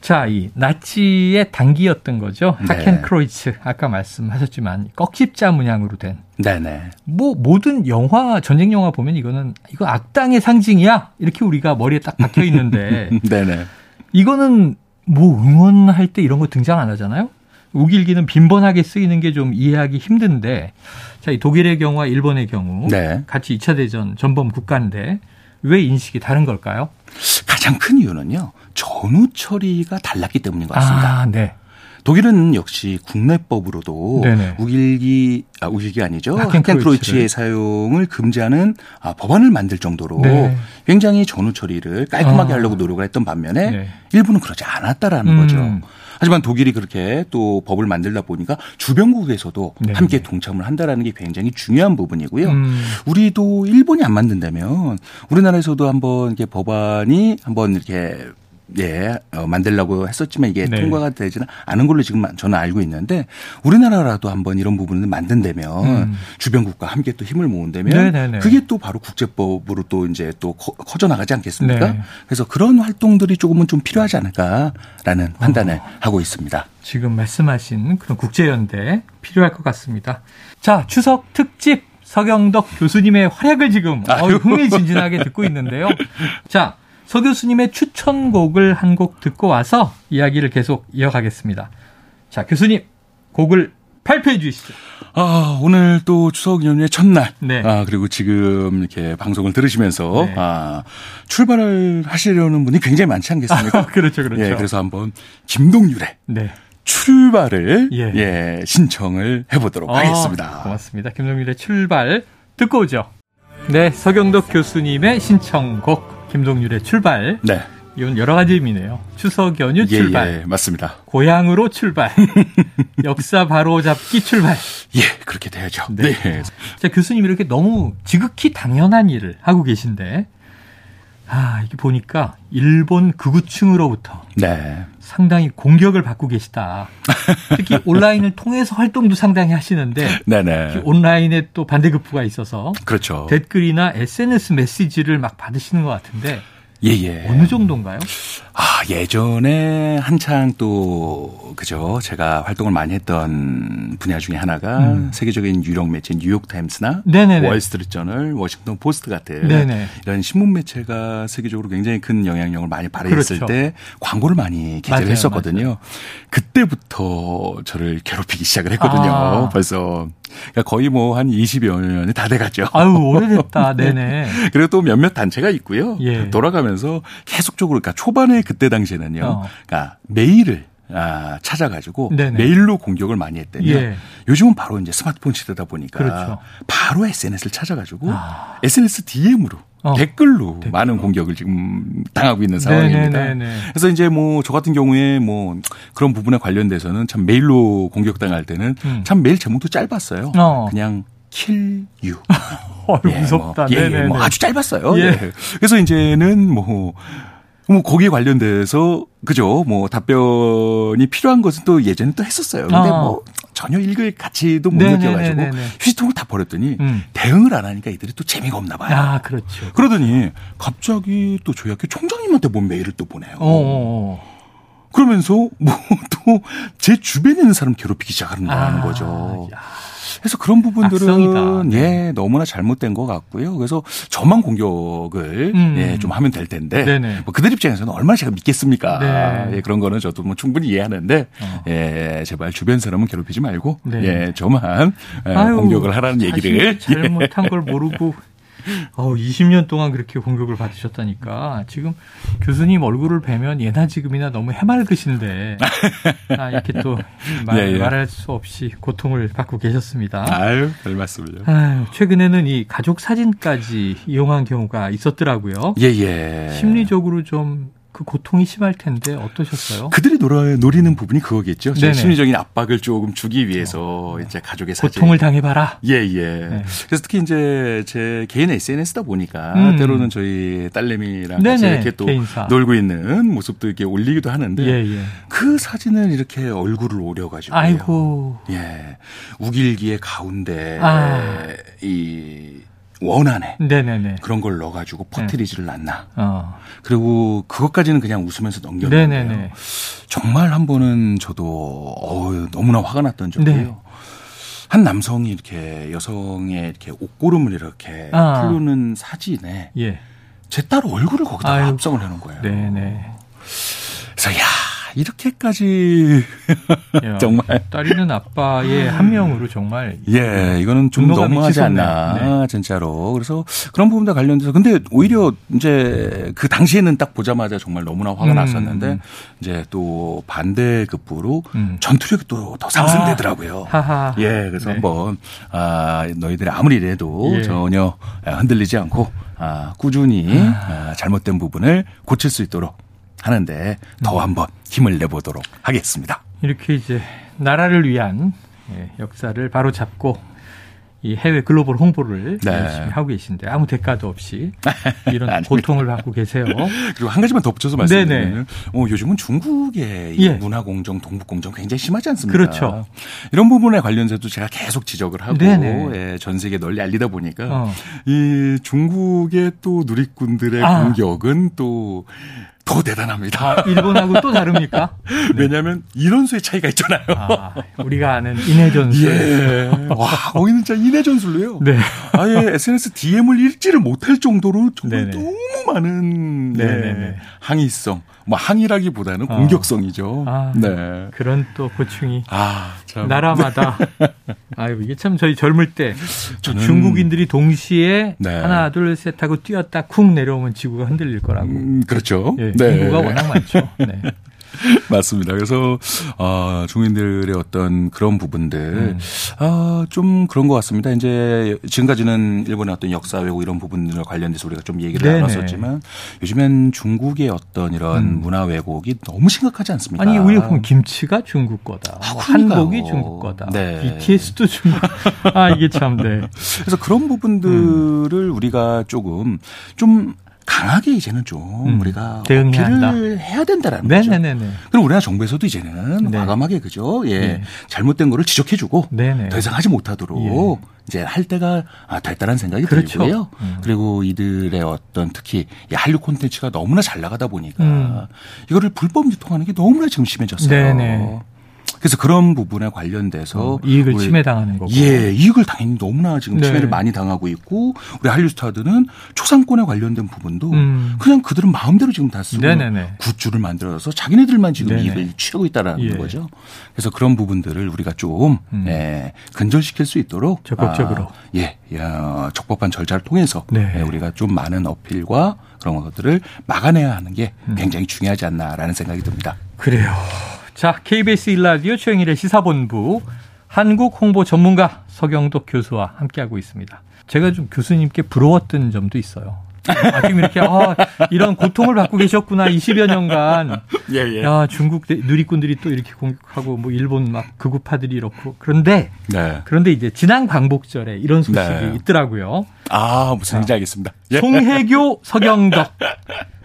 자, 이 나치의 단기였던 거죠. 네. 하켄크로이츠 아까 말씀하셨지만 꺽집자 문양으로 된. 네네. 뭐 모든 영화 전쟁 영화 보면 이거는 이거 악당의 상징이야 이렇게 우리가 머리에 딱 박혀 있는데. 네네. 이거는 뭐 응원할 때 이런 거 등장 안 하잖아요. 우길기는 빈번하게 쓰이는 게 좀 이해하기 힘든데, 자, 이 독일의 경우와 일본의 경우, 네. 같이 2차 대전 전범 국가인데, 왜 인식이 다른 걸까요? 가장 큰 이유는요, 전후 처리가 달랐기 때문인 것 같습니다. 아, 네. 독일은 역시 국내법으로도 네네. 우길기 아 우길기 아니죠 하켄크로이치의 사용을 금지하는 아, 법안을 만들 정도로 네. 굉장히 전후 처리를 깔끔하게 아. 하려고 노력을 했던 반면에 네. 일본은 그러지 않았다라는 음. 거죠. 하지만 독일이 그렇게 또 법을 만들다 보니까 주변국에서도 네. 함께 동참을 한다라는 게 굉장히 중요한 부분이고요. 음. 우리도 일본이 안 만든다면 우리나라에서도 한번 이렇게 법안이 한번 이렇게 예, 어, 만들려고 했었지만 이게 네. 통과가 되지는 않은 걸로 지금 저는 알고 있는데 우리나라라도 한번 이런 부분을 만든다면 음. 주변국과 함께 또 힘을 모은다면 네네네. 그게 또 바로 국제법으로 또 이제 또 커져 나가지 않겠습니까? 네. 그래서 그런 활동들이 조금은 좀 필요하지 않을까라는 판단을 어. 하고 있습니다. 지금 말씀하신 그런 국제연대 필요할 것 같습니다. 자, 추석 특집 서경덕 교수님의 활약을 지금 어, 흥미진진하게 듣고 있는데요. 자, 서 교수님의 추천곡을 한 곡 듣고 와서 이야기를 계속 이어가겠습니다. 자, 교수님, 곡을 발표해 주시죠. 아, 오늘 또 추석 연휴의 첫날. 네. 아, 그리고 지금 이렇게 방송을 들으시면서 네. 아, 출발을 하시려는 분이 굉장히 많지 않겠습니까? 아, 그렇죠, 그렇죠. 예, 그래서 한번 김동률의 네. 출발을 예. 예 신청을 해보도록 아, 하겠습니다. 고맙습니다. 김동률의 출발 듣고 오죠. 네, 서경덕 교수님의 신청곡 김동률의 출발. 네. 이건 여러 가지 의미네요. 추석 연휴 예, 출발. 예, 맞습니다. 고향으로 출발. 역사 바로 잡기 출발. 예, 그렇게 돼야죠. 네. 네. 자, 교수님 이렇게 너무 지극히 당연한 일을 하고 계신데, 아, 이게 보니까 일본 극우층으로부터 네. 상당히 공격을 받고 계시다. 특히 온라인을 통해서 활동도 상당히 하시는데 네네. 온라인에 또 반대급부가 있어서 그렇죠. 댓글이나 SNS 메시지를 막 받으시는 것 같은데 예예. 예. 어느 정도인가요? 아 예전에 한창 또 그죠 제가 활동을 많이 했던 분야 중에 하나가 음. 세계적인 유력 매체 뉴욕 타임스나 월스트리트 저널, 워싱턴 포스트 같은 네네. 이런 신문 매체가 세계적으로 굉장히 큰 영향력을 많이 발휘했을 그렇죠. 때 광고를 많이 게재를 했었거든요. 맞아요. 그때부터 저를 괴롭히기 시작을 했거든요. 아. 벌써 그러니까 거의 뭐 한 20여 년이 다 돼갔죠. 아유 오래됐다. 네네. 그리고 또 몇몇 단체가 있고요. 예. 돌아가면서 계속적으로 그러니까 초반에 그때 당시에는요. 어. 그러니까 메일을 아, 찾아가지고 네네. 메일로 공격을 많이 했대요. 예. 요즘은 바로 이제 스마트폰 시대다 보니까 그렇죠. 바로 SNS를 찾아가지고 아. SNS DM으로 어. 댓글로 댓글. 많은 공격을 지금 당하고 있는 상황입니다. 네네네네. 그래서 이제 뭐 저 같은 경우에 뭐 그런 부분에 관련돼서는 참 메일로 공격당할 때는 음. 참 메일 제목도 짧았어요. 어. 그냥 kill you. 어, 예, 무섭다. 뭐, 예, 예, 뭐 아주 짧았어요. 예. 예. 그래서 이제는 뭐, 뭐 거기에 관련돼서 그죠? 뭐 답변이 필요한 것은 또 예전에 또 했었어요. 근데 어. 뭐 전혀 읽을 가치도 못 느껴가지고 휴지통을 다 버렸더니 음. 대응을 안 하니까 이들이 또 재미가 없나 봐요. 아, 그렇죠. 그러더니 갑자기 또 저희 학교 총장님한테 뭔 메일을 또 보내요. 어어. 어, 어. 그러면서 뭐 또 제 주변에 있는 사람 괴롭히기 시작하는 아, 거죠. 야. 그래서 그런 부분들은 악성이다. 네. 예 너무나 잘못된 것 같고요. 그래서 저만 공격을 음. 예, 좀 하면 될 텐데 네네. 뭐 그들 입장에서는 얼마나 제가 믿겠습니까? 네. 예, 그런 거는 저도 뭐 충분히 이해하는데 어. 예 제발 주변 사람은 괴롭히지 말고 네. 예 저만 예, 아유, 공격을 하라는 얘기를 잘못한 걸 모르고 어, 20년 동안 그렇게 공격을 받으셨다니까 지금 교수님 얼굴을 뵈면 예나 지금이나 너무 해맑으신데 아, 이렇게 또 말, 예, 예. 말할 수 없이 고통을 받고 계셨습니다. 아유, 별 말씀을요. 아유, 최근에는 이 가족 사진까지 이용한 경우가 있었더라고요. 예, 예. 심리적으로 좀 그 고통이 심할 텐데 어떠셨어요? 그들이 노라, 노리는 부분이 그거겠죠. 심리적인 압박을 조금 주기 위해서 어. 이제 가족의 사진. 고통을 당해봐라. 예, 예. 네. 그래서 특히 이제 제 개인 SNS다 보니까 음. 때로는 저희 딸내미랑 같이 이렇게 또 개인사. 놀고 있는 모습도 이렇게 올리기도 하는데 예, 예. 그 사진을 이렇게 얼굴을 오려가지고. 아이고. 예. 우길기의 가운데 아. 이 원안에 네네네. 그런 걸 넣어가지고 퍼트리지를 네. 않나. 어. 그리고 그것까지는 그냥 웃으면서 넘겼는데요. 정말 한 번은 저도 어우, 너무나 화가 났던 적이에요. 네. 한 남성이 이렇게 여성의 이렇게 옷고름을 이렇게 아. 풀르는 사진에 예. 제 딸 얼굴을 거기다 합성을 해놓은 거예요. 네네. 그래서 야 이렇게까지 야, 정말 딸이는 아빠의 한 명으로 정말 예 이거는 좀 너무하지 않나 네. 진짜로 그래서 그런 부분과 관련돼서 근데 오히려 이제 그 당시에는 딱 보자마자 정말 너무나 화가 음. 났었는데 이제 또 반대 급부로 음. 전투력이 또 더 상승되더라고요. 아. 예 그래서 네. 한번 아 너희들이 아무리 이래도 예. 전혀 흔들리지 않고 아 꾸준히 아. 아 잘못된 부분을 고칠 수 있도록 하는데 더 음. 한번 힘을 내보도록 하겠습니다. 이렇게 이제 나라를 위한 예, 역사를 바로 잡고 이 해외 글로벌 홍보를 네. 열심히 하고 계신데 아무 대가도 없이 이런 고통을 받고 계세요. 그리고 한 가지만 덧붙여서 말씀드리면 어, 요즘은 중국의 예. 문화 공정, 동북 공정 굉장히 심하지 않습니까? 그렇죠. 이런 부분에 관련해서도 제가 계속 지적을 하고 예, 전 세계 널리 알리다 보니까 어. 이 중국의 또 누리꾼들의 아. 공격은 또 더 대단합니다. 아, 일본하고 또 다릅니까? 네. 왜냐하면 인원수의 차이가 있잖아요. 아, 우리가 아는 인해 전술. 예. 와, 거기는 진짜 인해 전술로요. 네. 아예 SNS DM을 읽지를 못할 정도로 정말 네네. 너무 많은 네, 항의성. 뭐 항의라기보다는 어. 공격성이죠. 아, 네. 그런 또 고충이 아, 참. 나라마다 아유 이게 참 저희 젊을 때 저는... 중국인들이 동시에 네. 하나 둘 셋 하고 뛰었다 쿵 내려오면 지구가 흔들릴 거라고. 음, 그렇죠. 예, 네. 인구가 워낙 많죠. 네. 맞습니다. 그래서 어, 중인들의 어떤 그런 부분들 음. 어, 좀 그런 것 같습니다. 이제 지금까지는 일본의 어떤 역사 왜곡 이런 부분들 관련돼서 우리가 좀 얘기를 네네. 나눴었지만 요즘엔 중국의 어떤 이런 음. 문화 왜곡이 너무 심각하지 않습니까? 아니 우리 보면 김치가 중국 거다, 아, 한복이 중국 거다, 네. BTS도 중국. 아 이게 참 네. 그래서 그런 부분들을 음. 우리가 조금 좀 강하게 이제는 좀 음, 우리가 대응을 해야 된다라는 네네네네. 거죠. 그럼 우리나라 정부에서도 이제는 네. 과감하게 그죠? 예. 네. 잘못된 거를 지적해주고 네네. 더 이상 하지 못하도록 예. 이제 할 때가 아, 됐다는 생각이 그렇죠. 들고요. 음. 그리고 이들의 어떤 특히 한류 콘텐츠가 너무나 잘 나가다 보니까 음. 이거를 불법 유통하는 게 너무나 지금 심해졌어요. 네네. 그래서 그런 부분에 관련돼서 어, 이익을 우리, 침해당하는 거고. 예, 이익을 당연히 너무나 지금 네. 침해를 많이 당하고 있고 우리 한류 스타들은 초상권에 관련된 부분도 음. 그냥 그들은 마음대로 지금 다 쓰고 네네네. 굿즈를 만들어서 자기네들만 지금 네네. 이익을 취하고 있다라는 예. 거죠. 그래서 그런 부분들을 우리가 좀 음. 예, 근절시킬 수 있도록 적극적으로 아, 예, 야, 적법한 절차를 통해서 네. 예, 우리가 좀 많은 어필과 그런 것들을 막아내야 하는 게 음. 굉장히 중요하지 않나라는 생각이 듭니다. 그래요. 자, KBS 일라디오 최영일의 시사본부 한국 홍보 전문가 서경덕 교수와 함께하고 있습니다. 제가 좀 교수님께 부러웠던 점도 있어요. 아, 지금 이렇게, 아, 이런 고통을 받고 계셨구나, 20여 년간. 예, 예. 야, 중국 누리꾼들이 또 이렇게 공격하고, 뭐, 일본 막 극우파들이 이렇고. 그런데, 네. 그런데 이제 지난 광복절에 이런 소식이 네. 있더라고요. 아, 무슨 얘기인지 알겠습니다. 예. 송혜교, 서경덕.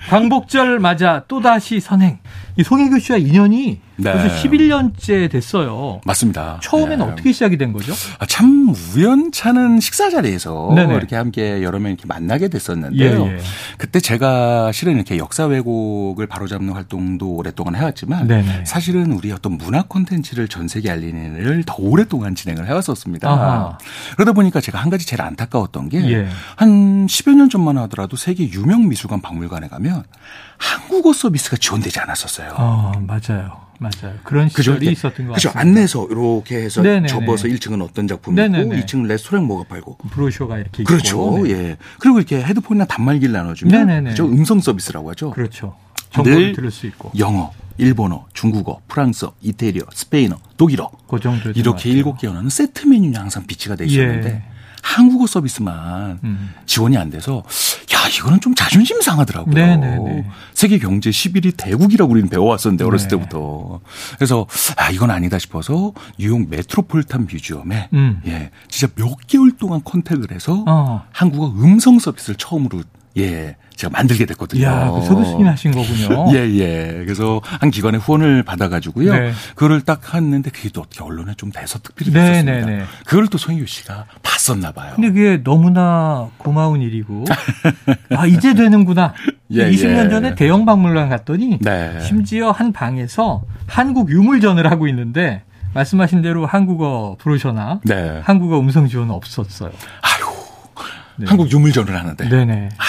광복절 맞아 또다시 선행. 이 송혜교 씨와 인연이 네. 벌써 11년째 됐어요. 맞습니다. 처음에는 네. 어떻게 시작이 된 거죠? 아, 참 우연찮은 식사 자리에서 네네. 이렇게 함께 여러 명 이렇게 만나게 됐었는데요. 예, 예. 그때 제가 실은 이렇게 역사 왜곡을 바로잡는 활동도 오랫동안 해왔지만 네네. 사실은 우리 어떤 문화 콘텐츠를 전 세계 알리는 일을 더 오랫동안 진행을 해왔었습니다. 아하. 그러다 보니까 제가 한 가지 제일 안타까웠던 게한 예. 10여 년 전만 하더라도 세계 유명 미술관 박물관에 가면 한국어 서비스가 지원되지 않았었어요. 어, 맞아요. 맞아요. 그런 시절이 그죠? 있었던 것 그죠? 같습니다. 안내서 이렇게 해서 네네네. 접어서 1층은 어떤 작품이고 2층은 레스토랑 뭐가 팔고 브로셔가 이렇게 그렇죠. 있고. 네. 예. 그리고 이렇게 헤드폰이나 단말기를 나눠주면 네네네. 그죠? 음성 서비스라고 하죠. 그렇죠. 정보를 들을 수 있고 영어, 일본어, 중국어, 프랑스어, 이태리어, 스페인어, 독일어 그 정도 이렇게 일곱 개 언어는 세트 메뉴에 항상 비치가 돼 있었는데 예. 한국어 서비스만 음. 지원이 안 돼서 야 아, 이거는 좀 자존심 상하더라고요. 네네네. 세계 경제 11위 대국이라고 우리는 배워왔었는데 어렸을 네. 때부터. 그래서 아, 이건 아니다 싶어서 뉴욕 메트로폴탄 뮤지엄에 음. 예, 진짜 몇 개월 동안 컨택을 해서 어. 한국어 음성 서비스를 처음으로 예, 제가 만들게 됐거든요. 그 서교수님 하신 거군요. 예, 예. 그래서 한 기관의 후원을 받아가지고요. 네. 그거를 딱 했는데 그게 또 어떻게 언론에 좀 돼서 특별히 네, 됐었습니다. 네, 네. 그걸 또 송유 씨가 봤었나 봐요. 근데 그게 너무나 고마운 일이고, 아, 이제 되는구나. 예, 20년 예. 전에 대형 박물관 갔더니, 네. 심지어 한 방에서 한국 유물전을 하고 있는데, 말씀하신 대로 한국어 브로셔나 네. 한국어 음성 지원은 없었어요. 아유, 네. 한국 유물전을 하는데. 네네. 아,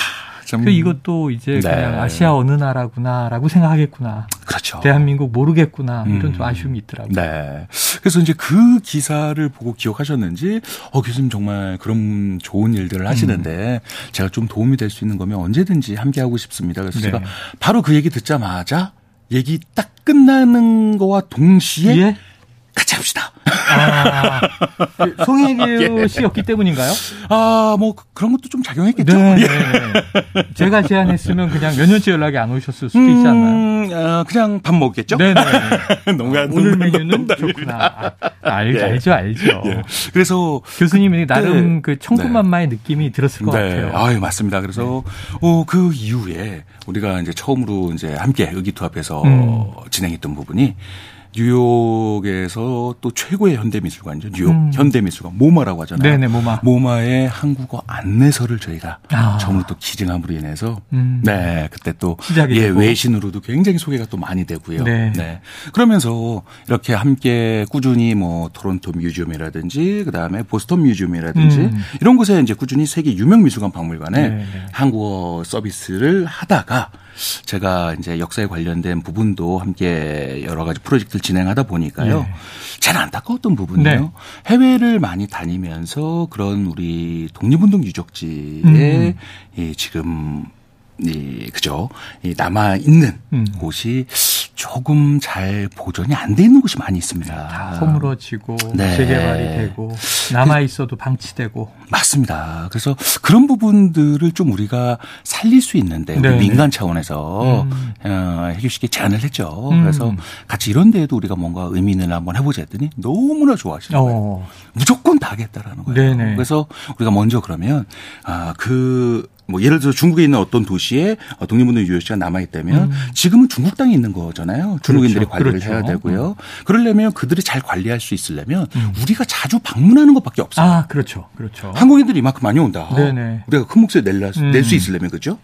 참. 그 이것도 이제 네. 그냥 아시아 어느 나라구나라고 생각하겠구나. 그렇죠. 대한민국 모르겠구나 이런 음. 좀 아쉬움이 있더라고요. 네. 그래서 이제 그 기사를 보고 기억하셨는지 어 교수님 정말 그런 좋은 일들을 하시는데 음. 제가 좀 도움이 될 수 있는 거면 언제든지 함께 하고 싶습니다. 그래서 네. 제가 바로 그 얘기 듣자마자 얘기 딱 끝나는 거와 동시에 예? 같이 합시다. 아, 그 송혜교 예. 씨였기 때문인가요? 아, 뭐 그런 것도 좀 작용했겠죠. 네, 네, 네. 제가 제안했으면 그냥 몇 년째 연락이 안 오셨을 수도 있지 않나요? 음, 아, 그냥 밥 먹겠죠. 네, 네. 농간, 오늘 메뉴는 좋구나. 아, 알, 예. 알죠, 알죠. 예. 그래서 교수님이 나름 네. 그 청구만마의 느낌이 들었을 것 같아요. 아유, 맞습니다. 그래서 어, 그 이후에 우리가 이제 처음으로 이제 함께 의기투합해서 음. 진행했던 부분이 뉴욕에서 또 최고의 현대미술관이죠. 뉴욕 음. 현대미술관 모마라고 하잖아요. 네네 모마. 모마의 한국어 안내서를 저희가 아. 처음으로 또 기증함으로 인해서 음. 네 그때 또 예, 외신으로도 굉장히 소개가 또 많이 되고요. 네. 네. 그러면서 이렇게 함께 꾸준히 뭐 토론토 뮤지엄이라든지 그다음에 보스턴 뮤지엄이라든지 음. 이런 곳에 이제 꾸준히 세계 유명 미술관 박물관에 네. 한국어 서비스를 하다가 제가 이제 역사에 관련된 부분도 함께 여러 가지 프로젝트를 진행하다 보니까요. 네. 잘 안타까웠던 부분이요. 네. 해외를 많이 다니면서 그런 우리 독립운동 유적지에 음. 예, 지금 이 그죠? 이 남아 있는 음. 곳이 조금 잘 보존이 안 돼 있는 곳이 많이 있습니다. 다 허물어지고 네. 재개발이 되고 남아 있어도 방치되고 맞습니다. 그래서 그런 부분들을 좀 우리가 살릴 수 있는데 우리 민간 차원에서 음. 어, 해주 씨께 제안을 했죠. 음. 그래서 같이 이런 데에도 우리가 뭔가 의미 있는 한번 해보자 했더니 너무나 좋아하시는 거예요. 어. 무조건 다 하겠다라는 거예요. 네네. 그래서 우리가 먼저 그러면 아 그 뭐 예를 들어 중국에 있는 어떤 도시에 독립운동 유효시가 남아 있다면 음. 지금은 중국 땅에 있는 거잖아요. 중국인들이 그렇죠. 관리를 그렇죠. 해야 되고요. 그러려면 그들이 잘 관리할 수 있으려면 음. 우리가 자주 방문하는 것밖에 없어요. 아, 그렇죠. 그렇죠. 한국인들이 이만큼 많이 온다. 네네. 우리가 큰 목소리 낼수 음. 낼수 있으려면 그죠?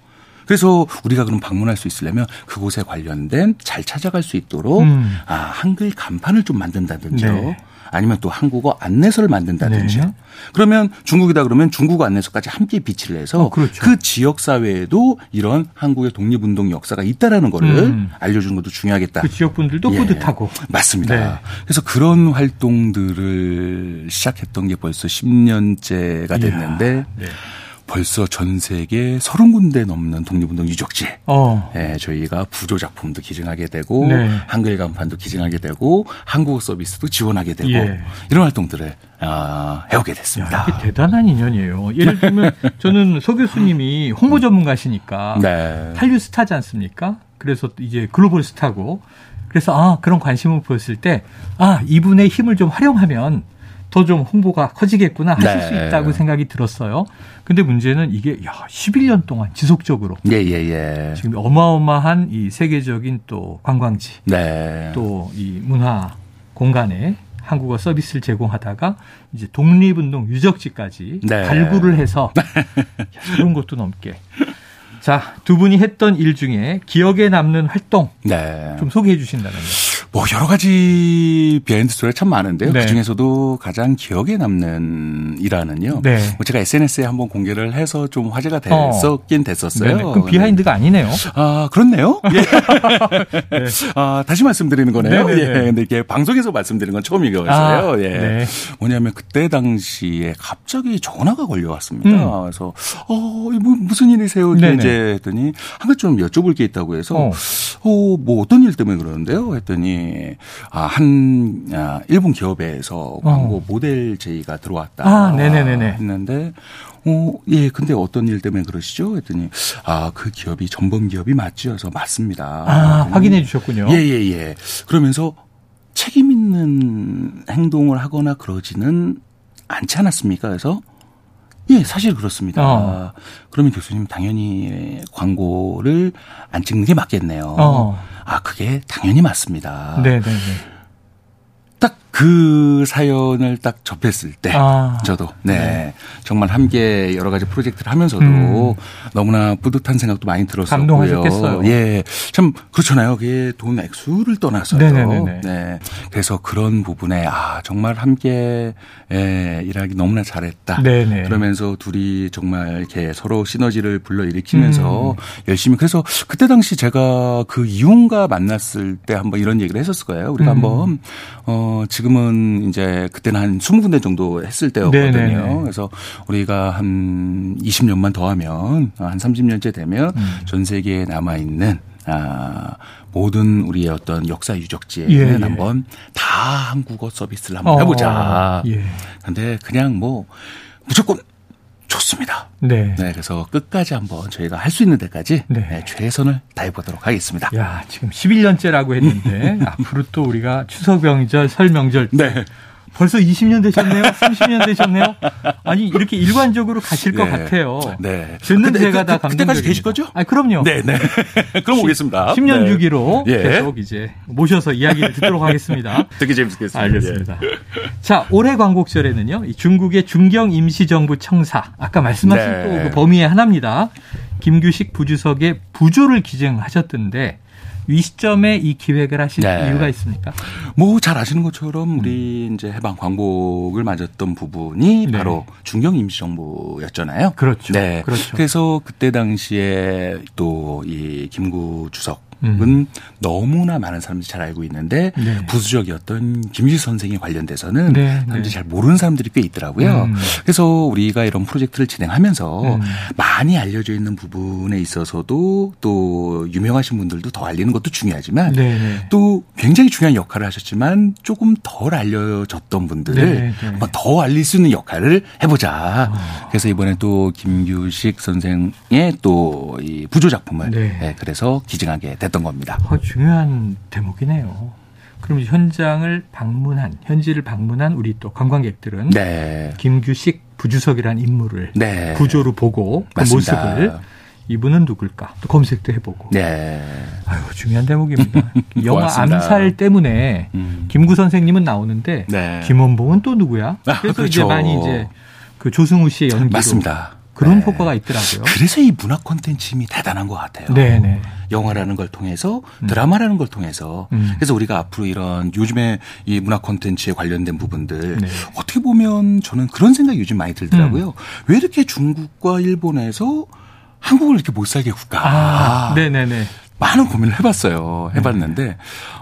그래서 우리가 그럼 방문할 수 있으려면 그곳에 관련된 잘 찾아갈 수 있도록 음. 아, 한글 간판을 좀 만든다든지요. 네. 아니면 또 한국어 안내서를 만든다든지. 네. 그러면 중국이다 그러면 중국어 안내서까지 함께 비치를 해서 어, 그렇죠. 그 지역 사회에도 이런 한국의 독립운동 역사가 있다라는 거를 음. 알려주는 것도 중요하겠다. 그 지역 분들도 예. 뿌듯하고. 맞습니다. 네. 그래서 그런 활동들을 시작했던 게 벌써 10년째가 됐는데 네. 벌써 전 세계 30군데 넘는 독립운동 유적지. 어. 예, 저희가 부조 작품도 기증하게 되고 네. 한글 간판도 기증하게 되고 한국어 서비스도 지원하게 되고 예. 이런 활동들을 어, 해오게 됐습니다. 야, 대단한 인연이에요. 예를 들면 저는 소 교수님이 홍보 전문가시니까 네. 한류 스타지 않습니까? 그래서 이제 글로벌 스타고 그래서 아 그런 관심을 보였을 때 아 이분의 힘을 좀 활용하면 더 좀 홍보가 커지겠구나 하실 네. 수 있다고 생각이 들었어요. 근데 문제는 이게 야 11년 동안 지속적으로 예, 예, 예. 지금 어마어마한 이 세계적인 또 관광지 네. 또이 문화 공간에 한국어 서비스를 제공하다가 이제 독립운동 유적지까지 네. 발굴을 해서 그런 것도 넘게 자, 두 분이 했던 일 중에 기억에 남는 활동 네. 좀 소개해 주신다면요. 뭐 여러 가지 비하인드 스토리가 참 많은데요. 네. 그 중에서도 가장 기억에 남는 일화는요. 네. 뭐 제가 SNS에 한번 공개를 해서 좀 화제가 됐었긴 됐었어요. 네네. 그럼 비하인드가 아니네요. 아 그렇네요. 예. 네. 아 다시 말씀드리는 거네요. 네네네. 예. 근데 이게 방송에서 말씀드리는 건 처음이거든요. 아, 예. 네. 뭐냐면 그때 당시에 갑자기 전화가 걸려왔습니다. 음. 그래서 어 뭐, 무슨 일이세요? 이제 했더니 한 가지 좀 여쭤볼 게 있다고 해서 어. 어, 뭐 어떤 일 때문에 그러는데요? 했더니 아, 한 아, 일본 기업에서 광고 어. 모델 제의가 들어왔다. 아, 네네네네. 했는데 어, 예, 근데 어떤 일 때문에 그러시죠? 했더니, 아, 그 기업이 전범 기업이 맞죠? 그래서 맞습니다. 아, 확인해 주셨군요. 예, 예, 예. 그러면서 책임 있는 행동을 하거나 그러지는 않지 않았습니까? 그래서 예, 사실 그렇습니다. 어. 그러면 교수님 당연히 광고를 안 찍는 게 맞겠네요. 어. 아, 그게 당연히 맞습니다. 네, 네, 네. 그 사연을 딱 접했을 때 아. 저도 네, 네, 정말 함께 여러 가지 프로젝트를 하면서도 음. 너무나 뿌듯한 생각도 많이 들었었고요. 감동하셨겠어요. 예, 참 그렇잖아요. 그게 돈 액수를 떠나서요. 네네네네. 네, 그래서 그런 부분에 아 정말 함께 예, 일하기 너무나 잘했다. 네네. 그러면서 둘이 정말 이렇게 서로 시너지를 불러 일으키면서 음. 열심히 그래서 그때 당시 제가 그 이용과 만났을 때 한번 이런 얘기를 했었을 거예요. 우리가 음. 한번 어. 지금은 이제 그때는 한 20군데 정도 했을 때였거든요. 네네네. 그래서 우리가 한 20년만 더 하면 한 30년째 되면 음. 전 세계에 남아 있는 아, 모든 우리의 어떤 역사 유적지에는 예, 예. 한번 다 한국어 서비스를 한번 어, 해보자. 예. 근데 그냥 뭐 무조건 좋습니다. 네. 네. 그래서 끝까지 한번 저희가 할 수 있는 데까지 네. 네, 최선을 다해 보도록 하겠습니다. 야, 지금 11년째라고 했는데 앞으로 또 우리가 추석 명절, 설 명절 네. 벌써 20년 되셨네요. 30년 되셨네요. 아니 이렇게 일관적으로 가실 것 네. 같아요. 네. 듣는 제가 다 감동. 그때까지 계실 거죠? 아 그럼요. 네, 네. 그럼 오겠습니다. 10년 네. 주기로 예. 계속 이제 모셔서 이야기를 듣도록 하겠습니다. 되게 재밌겠습니다. 알겠습니다. 예. 자, 올해 광복절에는요. 중국의 중경 임시정부 청사 아까 말씀하신 네. 또그 범위의 하나입니다. 김규식 부주석의 부조를 기증하셨던데 이 시점에 이 기획을 하신 네. 이유가 있습니까? 뭐 잘 아시는 것처럼 우리 음. 이제 해방 광복을 맞았던 부분이 네. 바로 중경 임시정부였잖아요. 그렇죠. 네. 그렇죠. 그래서 그때 당시에 또 이 김구 주석 은 음. 너무나 많은 사람들이 잘 알고 있는데 네. 부수적이었던 김규 선생에 관련돼서는 네. 사람들이 네. 잘 모르는 사람들이 꽤 있더라고요. 음. 그래서 우리가 이런 프로젝트를 진행하면서 음. 많이 알려져 있는 부분에 있어서도 또 유명하신 분들도 더 알리는 것도 중요하지만 네. 네. 또 굉장히 중요한 역할을 하셨지만 조금 덜 알려졌던 분들을 네, 더 알릴 수 있는 역할을 해보자. 어. 그래서 이번에 또 김규식 선생의 또 이 부조 작품을 그래서 기증하게 됐. 됐던 겁니다. 어, 중요한 대목이네요. 그럼 현장을 방문한 현지를 방문한 우리 또 관광객들은 네. 김규식 부주석이라는 인물을 네. 구조로 보고 그 모습을 이분은 누굴까 또 검색도 해보고. 네. 아유 중요한 대목입니다. 영화 암살 때문에 음. 김구 선생님은 나오는데 네. 김원봉은 또 누구야? 그래서 아, 그렇죠. 이제 많이 이제 그 조승우 씨의 연기로 맞습니다. 그런 네. 효과가 있더라고요. 그래서 이 문화 콘텐츠 힘이 대단한 것 같아요. 네네. 네. 영화라는 걸 통해서 음. 드라마라는 걸 통해서 음. 그래서 우리가 앞으로 이런 요즘에 이 문화 콘텐츠에 관련된 부분들 네. 어떻게 보면 저는 그런 생각이 요즘 많이 들더라고요. 음. 왜 이렇게 중국과 일본에서 한국을 이렇게 못 살게 굴까? 아, 네네네. 많은 고민을 해봤어요. 해봤는데 네.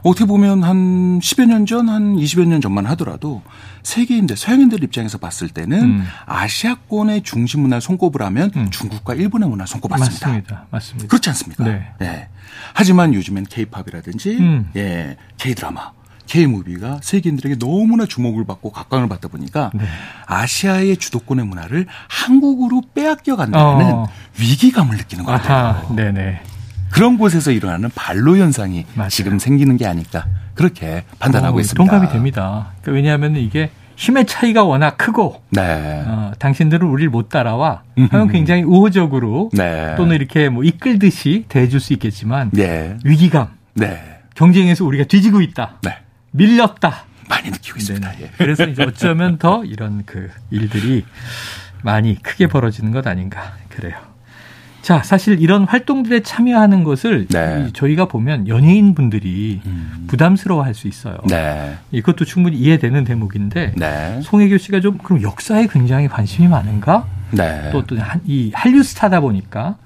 어떻게 보면 한 10여 년 전, 한 20여 년 전만 하더라도 세계인들, 서양인들 입장에서 봤을 때는 음. 아시아권의 중심 문화를 손꼽을 하면 음. 중국과 일본의 문화를 손꼽았습니다. 맞습니다. 맞습니다. 그렇지 않습니까? 네. 네. 하지만 요즘엔 케이팝이라든지 음. 예, K-드라마 K-무비가 세계인들에게 너무나 주목을 받고 각광을 받다 보니까 네. 아시아의 주도권의 문화를 한국으로 빼앗겨 간다는 어. 위기감을 느끼는 것 같아요. 네네. 그런 곳에서 일어나는 반로 현상이 맞아요. 지금 생기는 게 아닐까 그렇게 판단하고 어, 있습니다. 동감이 됩니다. 그러니까 왜냐하면 이게 힘의 차이가 워낙 크고 네. 어, 당신들은 우리를 못 따라와 하면 굉장히 우호적으로 네. 또는 이렇게 뭐 이끌듯이 대해줄 수 있겠지만 네. 위기감 네. 경쟁에서 우리가 뒤지고 있다 네. 밀렸다 많이 느끼고 있습니다. 예. 그래서 이제 어쩌면 더 이런 그 일들이 많이 크게 벌어지는 것 아닌가 그래요. 자, 사실 이런 활동들에 참여하는 것을 네. 저희가 보면 연예인 분들이 음. 부담스러워 할 수 있어요. 네. 이것도 충분히 이해되는 대목인데 네. 송혜교 씨가 좀 그럼 역사에 굉장히 관심이 많은가? 네. 또이 한류 스타다 보니까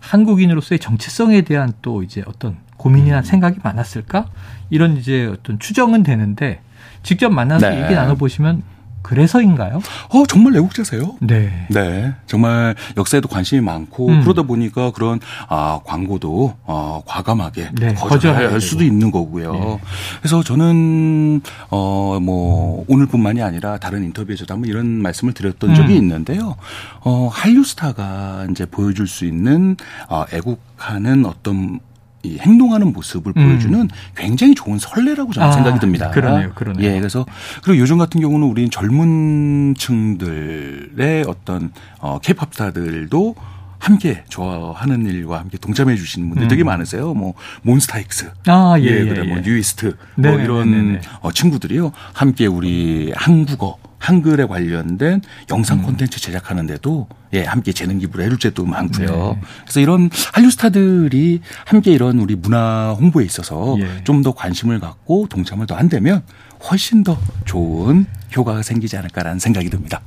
한국인으로서의 정체성에 대한 또 이제 어떤 고민이나 음. 생각이 많았을까? 이런 이제 어떤 추정은 되는데 직접 만나서 네. 얘기 나눠 보시면 그래서인가요? 어, 정말 애국자세요. 네. 네. 정말 역사에도 관심이 많고 음. 그러다 보니까 그런 아, 광고도 어, 과감하게 네, 거절할 수도 있는 거고요. 네. 그래서 저는 어, 뭐 오늘뿐만이 아니라 다른 인터뷰에서도 한번 이런 말씀을 드렸던 음. 적이 있는데요. 어, 한류 스타가 이제 보여줄 수 있는 어, 애국하는 어떤 이 행동하는 모습을 음. 보여주는 굉장히 좋은 설레라고 저는 아, 생각이 듭니다. 그러네요, 그러네요. 예, 그래서 그리고 요즘 같은 경우는 우리는 젊은 층들의 어떤 어 케이팝 스타들도 함께 좋아하는 일과 함께 동참해 주시는 분들 음. 되게 많으세요. 뭐 몬스타엑스, 아, 예, 예, 예. 뭐 뉴이스트 뭐 이런 어, 친구들이요. 함께 우리 한국어 한글에 관련된 영상 음. 콘텐츠 제작하는데도 예, 함께 재능 기부를 해줄 때도 많고요. 네. 그래서 이런 한류 스타들이 함께 이런 우리 문화 홍보에 있어서 예. 좀더 관심을 갖고 동참을 더 한다면 훨씬 더 좋은 효과가 생기지 않을까라는 생각이 듭니다.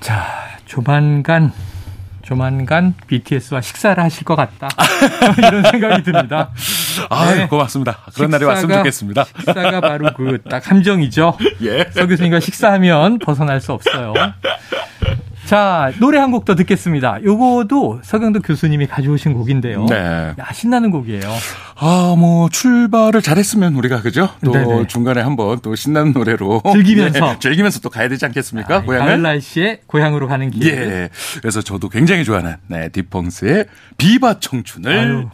자, 조만간 조만간 BTS와 식사를 하실 것 같다. 이런 생각이 듭니다. 아, 네. 고맙습니다. 그런 날이 왔으면 좋겠습니다. 식사가 바로 그 딱 함정이죠. 예. 서 교수님과 식사하면 벗어날 수 없어요. 자, 노래 한 곡 더 듣겠습니다. 요거도 서경도 교수님이 가져오신 곡인데요. 네. 야, 신나는 곡이에요. 아, 뭐, 출발을 잘했으면 우리가, 그죠? 또 네네. 중간에 한번 또 신나는 노래로. 즐기면서. 네, 즐기면서 또 가야 되지 않겠습니까? 아, 고향을? 가을 날씨에 고향으로 가는 길. 예. 그래서 저도 굉장히 좋아하는, 네, 디펑스의 비바 청춘을 아유.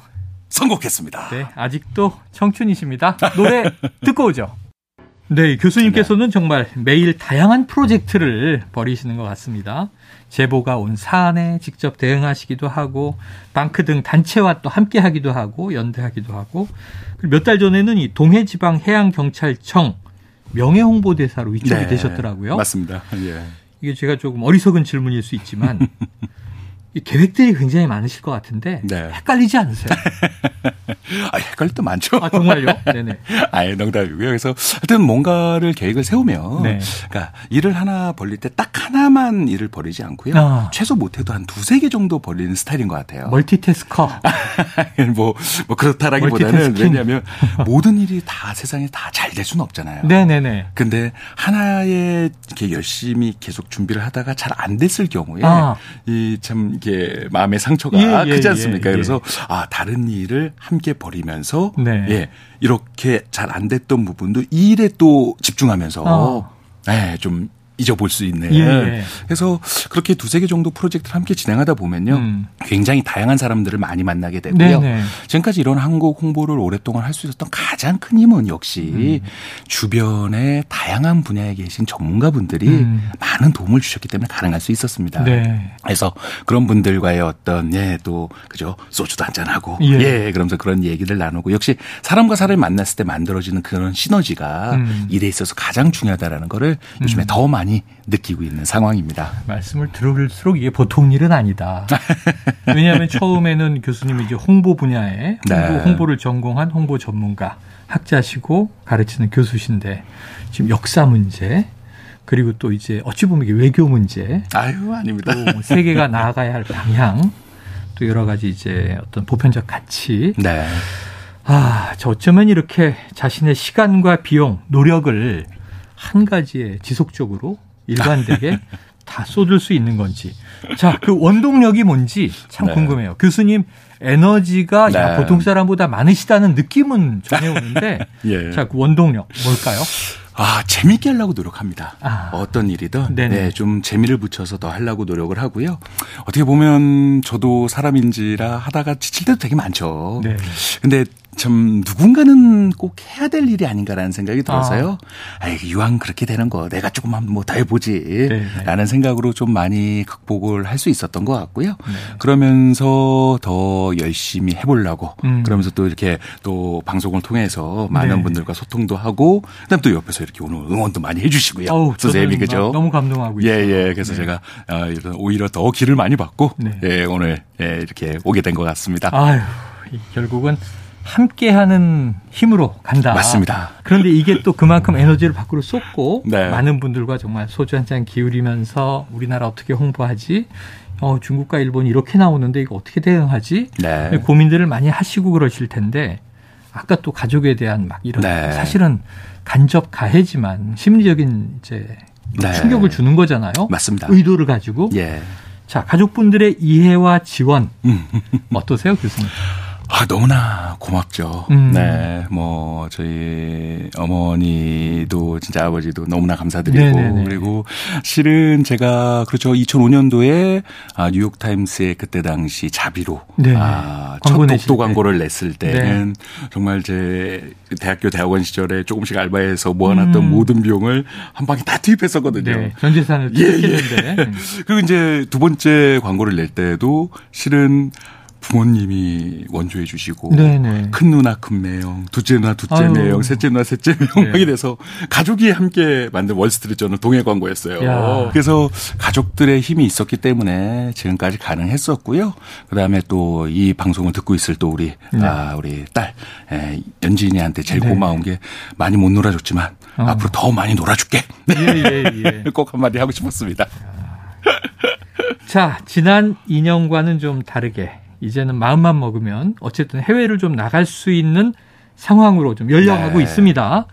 선곡했습니다. 네, 아직도 청춘이십니다. 노래 듣고 오죠. 네, 교수님께서는 네. 정말 매일 다양한 프로젝트를 벌이시는 것 같습니다. 제보가 온 사안에 직접 대응하시기도 하고 방크 등 단체와 또 함께 하기도 하고 연대하기도 하고 몇 달 전에는 이 동해지방 해양경찰청 명예홍보대사로 위촉이 네, 되셨더라고요. 맞습니다. 예. 이게 제가 조금 어리석은 질문일 수 있지만 계획들이 굉장히 많으실 것 같은데 네. 헷갈리지 않으세요? 아, 헷갈릴 때 많죠. 아, 정말요? 네네. 아예 농담이고요. 그래서 하여튼 뭔가를 계획을 세우면 네. 그러니까 일을 하나 벌릴 때 딱 하나만 일을 벌이지 않고요. 아. 최소 못해도 한 두세 개 정도 벌리는 스타일인 것 같아요. 멀티태스커. 뭐, 뭐 그렇다라기보다는 왜냐하면 모든 일이 다 세상에 다 잘 될 수는 없잖아요. 네네네. 근데 하나에 이렇게 열심히 계속 준비를 하다가 잘 안 됐을 경우에 아. 이참 이게 마음의 상처가 예, 예, 크지 않습니까? 예, 예. 그래서 아 다른 일을 함께 벌이면서 네. 예 이렇게 잘 안 됐던 부분도 이 일에 또 집중하면서 어. 예, 좀 잊어볼 수 있는. 예. 그래서 그렇게 두세 개 정도 프로젝트를 함께 진행하다 보면요. 음. 굉장히 다양한 사람들을 많이 만나게 되고요. 네네. 지금까지 이런 한국 홍보를 오랫동안 할 수 있었던 가장 큰 힘은 역시 음. 주변에 다양한 분야에 계신 전문가분들이 음. 많은 도움을 주셨기 때문에 가능할 수 있었습니다. 네. 그래서 그런 분들과의 어떤 예, 또 그죠? 소주도 한잔 하고 예. 예, 그러면서 그런 얘기를 나누고 역시 사람과 사람을 만났을 때 만들어지는 그런 시너지가 음. 일에 있어서 가장 중요하다라는 거를 요즘에 음. 더 많이 많이 느끼고 있는 상황입니다. 말씀을 들을수록 이게 보통 일은 아니다. 왜냐하면 처음에는 교수님이 이제 홍보 분야에 홍보, 네. 홍보 를 전공한 홍보 전문가, 학자시고 가르치는 교수신데 지금 역사 문제 그리고 또 이제 어찌 보면 이게 외교 문제. 아유 아닙니다. 또 세계가 나아가야 할 방향, 또 여러 가지 이제 어떤 보편적 가치. 네. 아, 저 어쩌면 이렇게 자신의 시간과 비용, 노력을 한 가지에 지속적으로 일관되게 다 쏟을 수 있는 건지. 자, 그 원동력이 뭔지 참 네. 궁금해요. 교수님 에너지가 네. 야, 보통 사람보다 많으시다는 느낌은 전해오는데 예. 자, 그 원동력 뭘까요? 아, 재밌게 하려고 노력합니다. 아. 어떤 일이든 네, 좀 재미를 붙여서 더 하려고 노력을 하고요. 어떻게 보면 저도 사람인지라 하다가 지칠 때도 되게 많죠. 네. 근데 참 누군가는 꼭 해야 될 일이 아닌가라는 생각이 들어서요. 아, 아 이왕 그렇게 되는 거 내가 조금만 뭐 더 해보지라는 네. 생각으로 좀 많이 극복을 할 수 있었던 것 같고요. 네. 그러면서 더 열심히 해보려고 음. 그러면서 또 이렇게 또 방송을 통해서 많은 네. 분들과 소통도 하고 그다음 또 옆에서 이렇게 오늘 응원도 많이 해주시고요. 어우, 선생님이 그죠? 너무 감동하고 예, 있어요. 예. 그래서 네. 제가 아, 오히려 더 길을 많이 받고 네. 예, 오늘 예, 이렇게 오게 된 것 같습니다. 아유, 결국은 함께하는 힘으로 간다. 맞습니다. 그런데 이게 또 그만큼 에너지를 밖으로 쏟고 네. 많은 분들과 정말 소주 한 잔 기울이면서 우리나라 어떻게 홍보하지? 어, 중국과 일본이 이렇게 나오는데 이거 어떻게 대응하지? 네. 고민들을 많이 하시고 그러실 텐데 아까 또 가족에 대한 막 이런 네. 사실은 간접 가해지만 심리적인 이제 네. 충격을 주는 거잖아요. 맞습니다. 의도를 가지고. 예. 자, 가족분들의 이해와 지원 어떠세요, 교수님? 아, 너무나 고맙죠. 음. 네. 뭐, 저희 어머니도 진짜 아버지도 너무나 감사드리고. 네네네. 그리고 실은 제가 그렇죠. 2005년도에 아, 뉴욕타임스에 그때 당시 자비로. 네. 아, 첫 독도 광고를 냈을 때는 네. 정말 제 대학교 대학원 시절에 조금씩 알바해서 모아놨던 음. 모든 비용을 한 방에 다 투입했었거든요. 네. 전 재산을 투입했는데. 예, 예. 그리고 이제 두 번째 광고를 낼 때도 실은 부모님이 원조해 주시고 네네. 큰 누나 큰 매형, 둘째 누나 둘째 아유. 매형, 셋째 누나 셋째 매형 네. 이래서 가족이 함께 만든 월스트리트저널 동해 광고였어요. 야. 그래서 가족들의 힘이 있었기 때문에 지금까지 가능했었고요. 그다음에 또 이 방송을 듣고 있을 또 우리 네. 아 우리 딸 에, 연진이한테 제일 네. 고마운 게 많이 못 놀아줬지만 어. 앞으로 더 많이 놀아줄게. 예, 예, 예. 꼭 한마디 하고 싶었습니다. 자, 지난 2년과는 좀 다르게 이제는 마음만 먹으면 어쨌든 해외를 좀 나갈 수 있는 상황으로 좀 열려가고 네. 있습니다.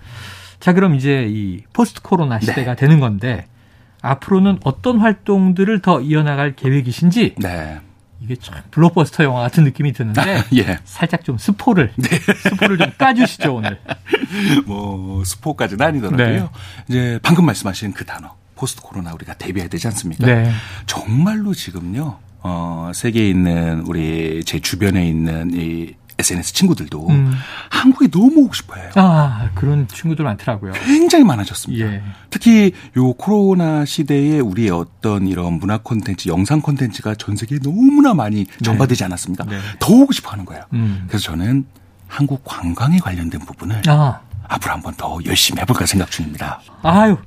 자, 그럼 이제 이 포스트 코로나 네. 시대가 네. 되는 건데 앞으로는 어떤 활동들을 더 이어나갈 계획이신지 네. 이게 참 블록버스터 영화 같은 느낌이 드는데 예. 살짝 좀 스포를 네. 스포를 좀 까주시죠 오늘. 뭐 스포까지는 아니더라고요. 네. 이제 방금 말씀하신 그 단어 포스트 코로나 우리가 대비해야 되지 않습니까? 네. 정말로 지금요 어, 세계에 있는 우리 제 주변에 있는 이 SNS 친구들도 음. 한국에 너무 오고 싶어 해요. 아 그런 친구들 많더라고요. 굉장히 많아졌습니다. 예. 특히 요 코로나 시대에 우리의 어떤 이런 문화 콘텐츠, 영상 콘텐츠가 전 세계에 너무나 많이 네. 전파되지 않았습니까? 네. 더 오고 싶어 하는 거예요. 음. 그래서 저는 한국 관광에 관련된 부분을 아. 앞으로 한번 더 열심히 해볼까 생각 중입니다. 아유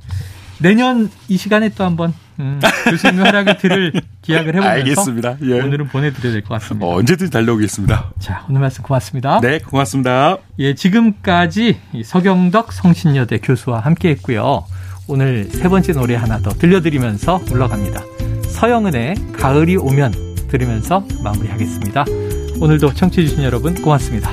내년 이 시간에 또 한번 음, 교수님 활약을 들을 기약을 해보면서 알겠습니다. 예. 오늘은 보내드려야 될 것 같습니다. 어, 언제든지 달려오겠습니다. 자 오늘 말씀 고맙습니다. 네 고맙습니다. 예 지금까지 서경덕 성신여대 교수와 함께했고요. 오늘 세 번째 노래 하나 더 들려드리면서 물러갑니다. 서영은의 가을이 오면 들으면서 마무리하겠습니다. 오늘도 청취해주신 여러분 고맙습니다.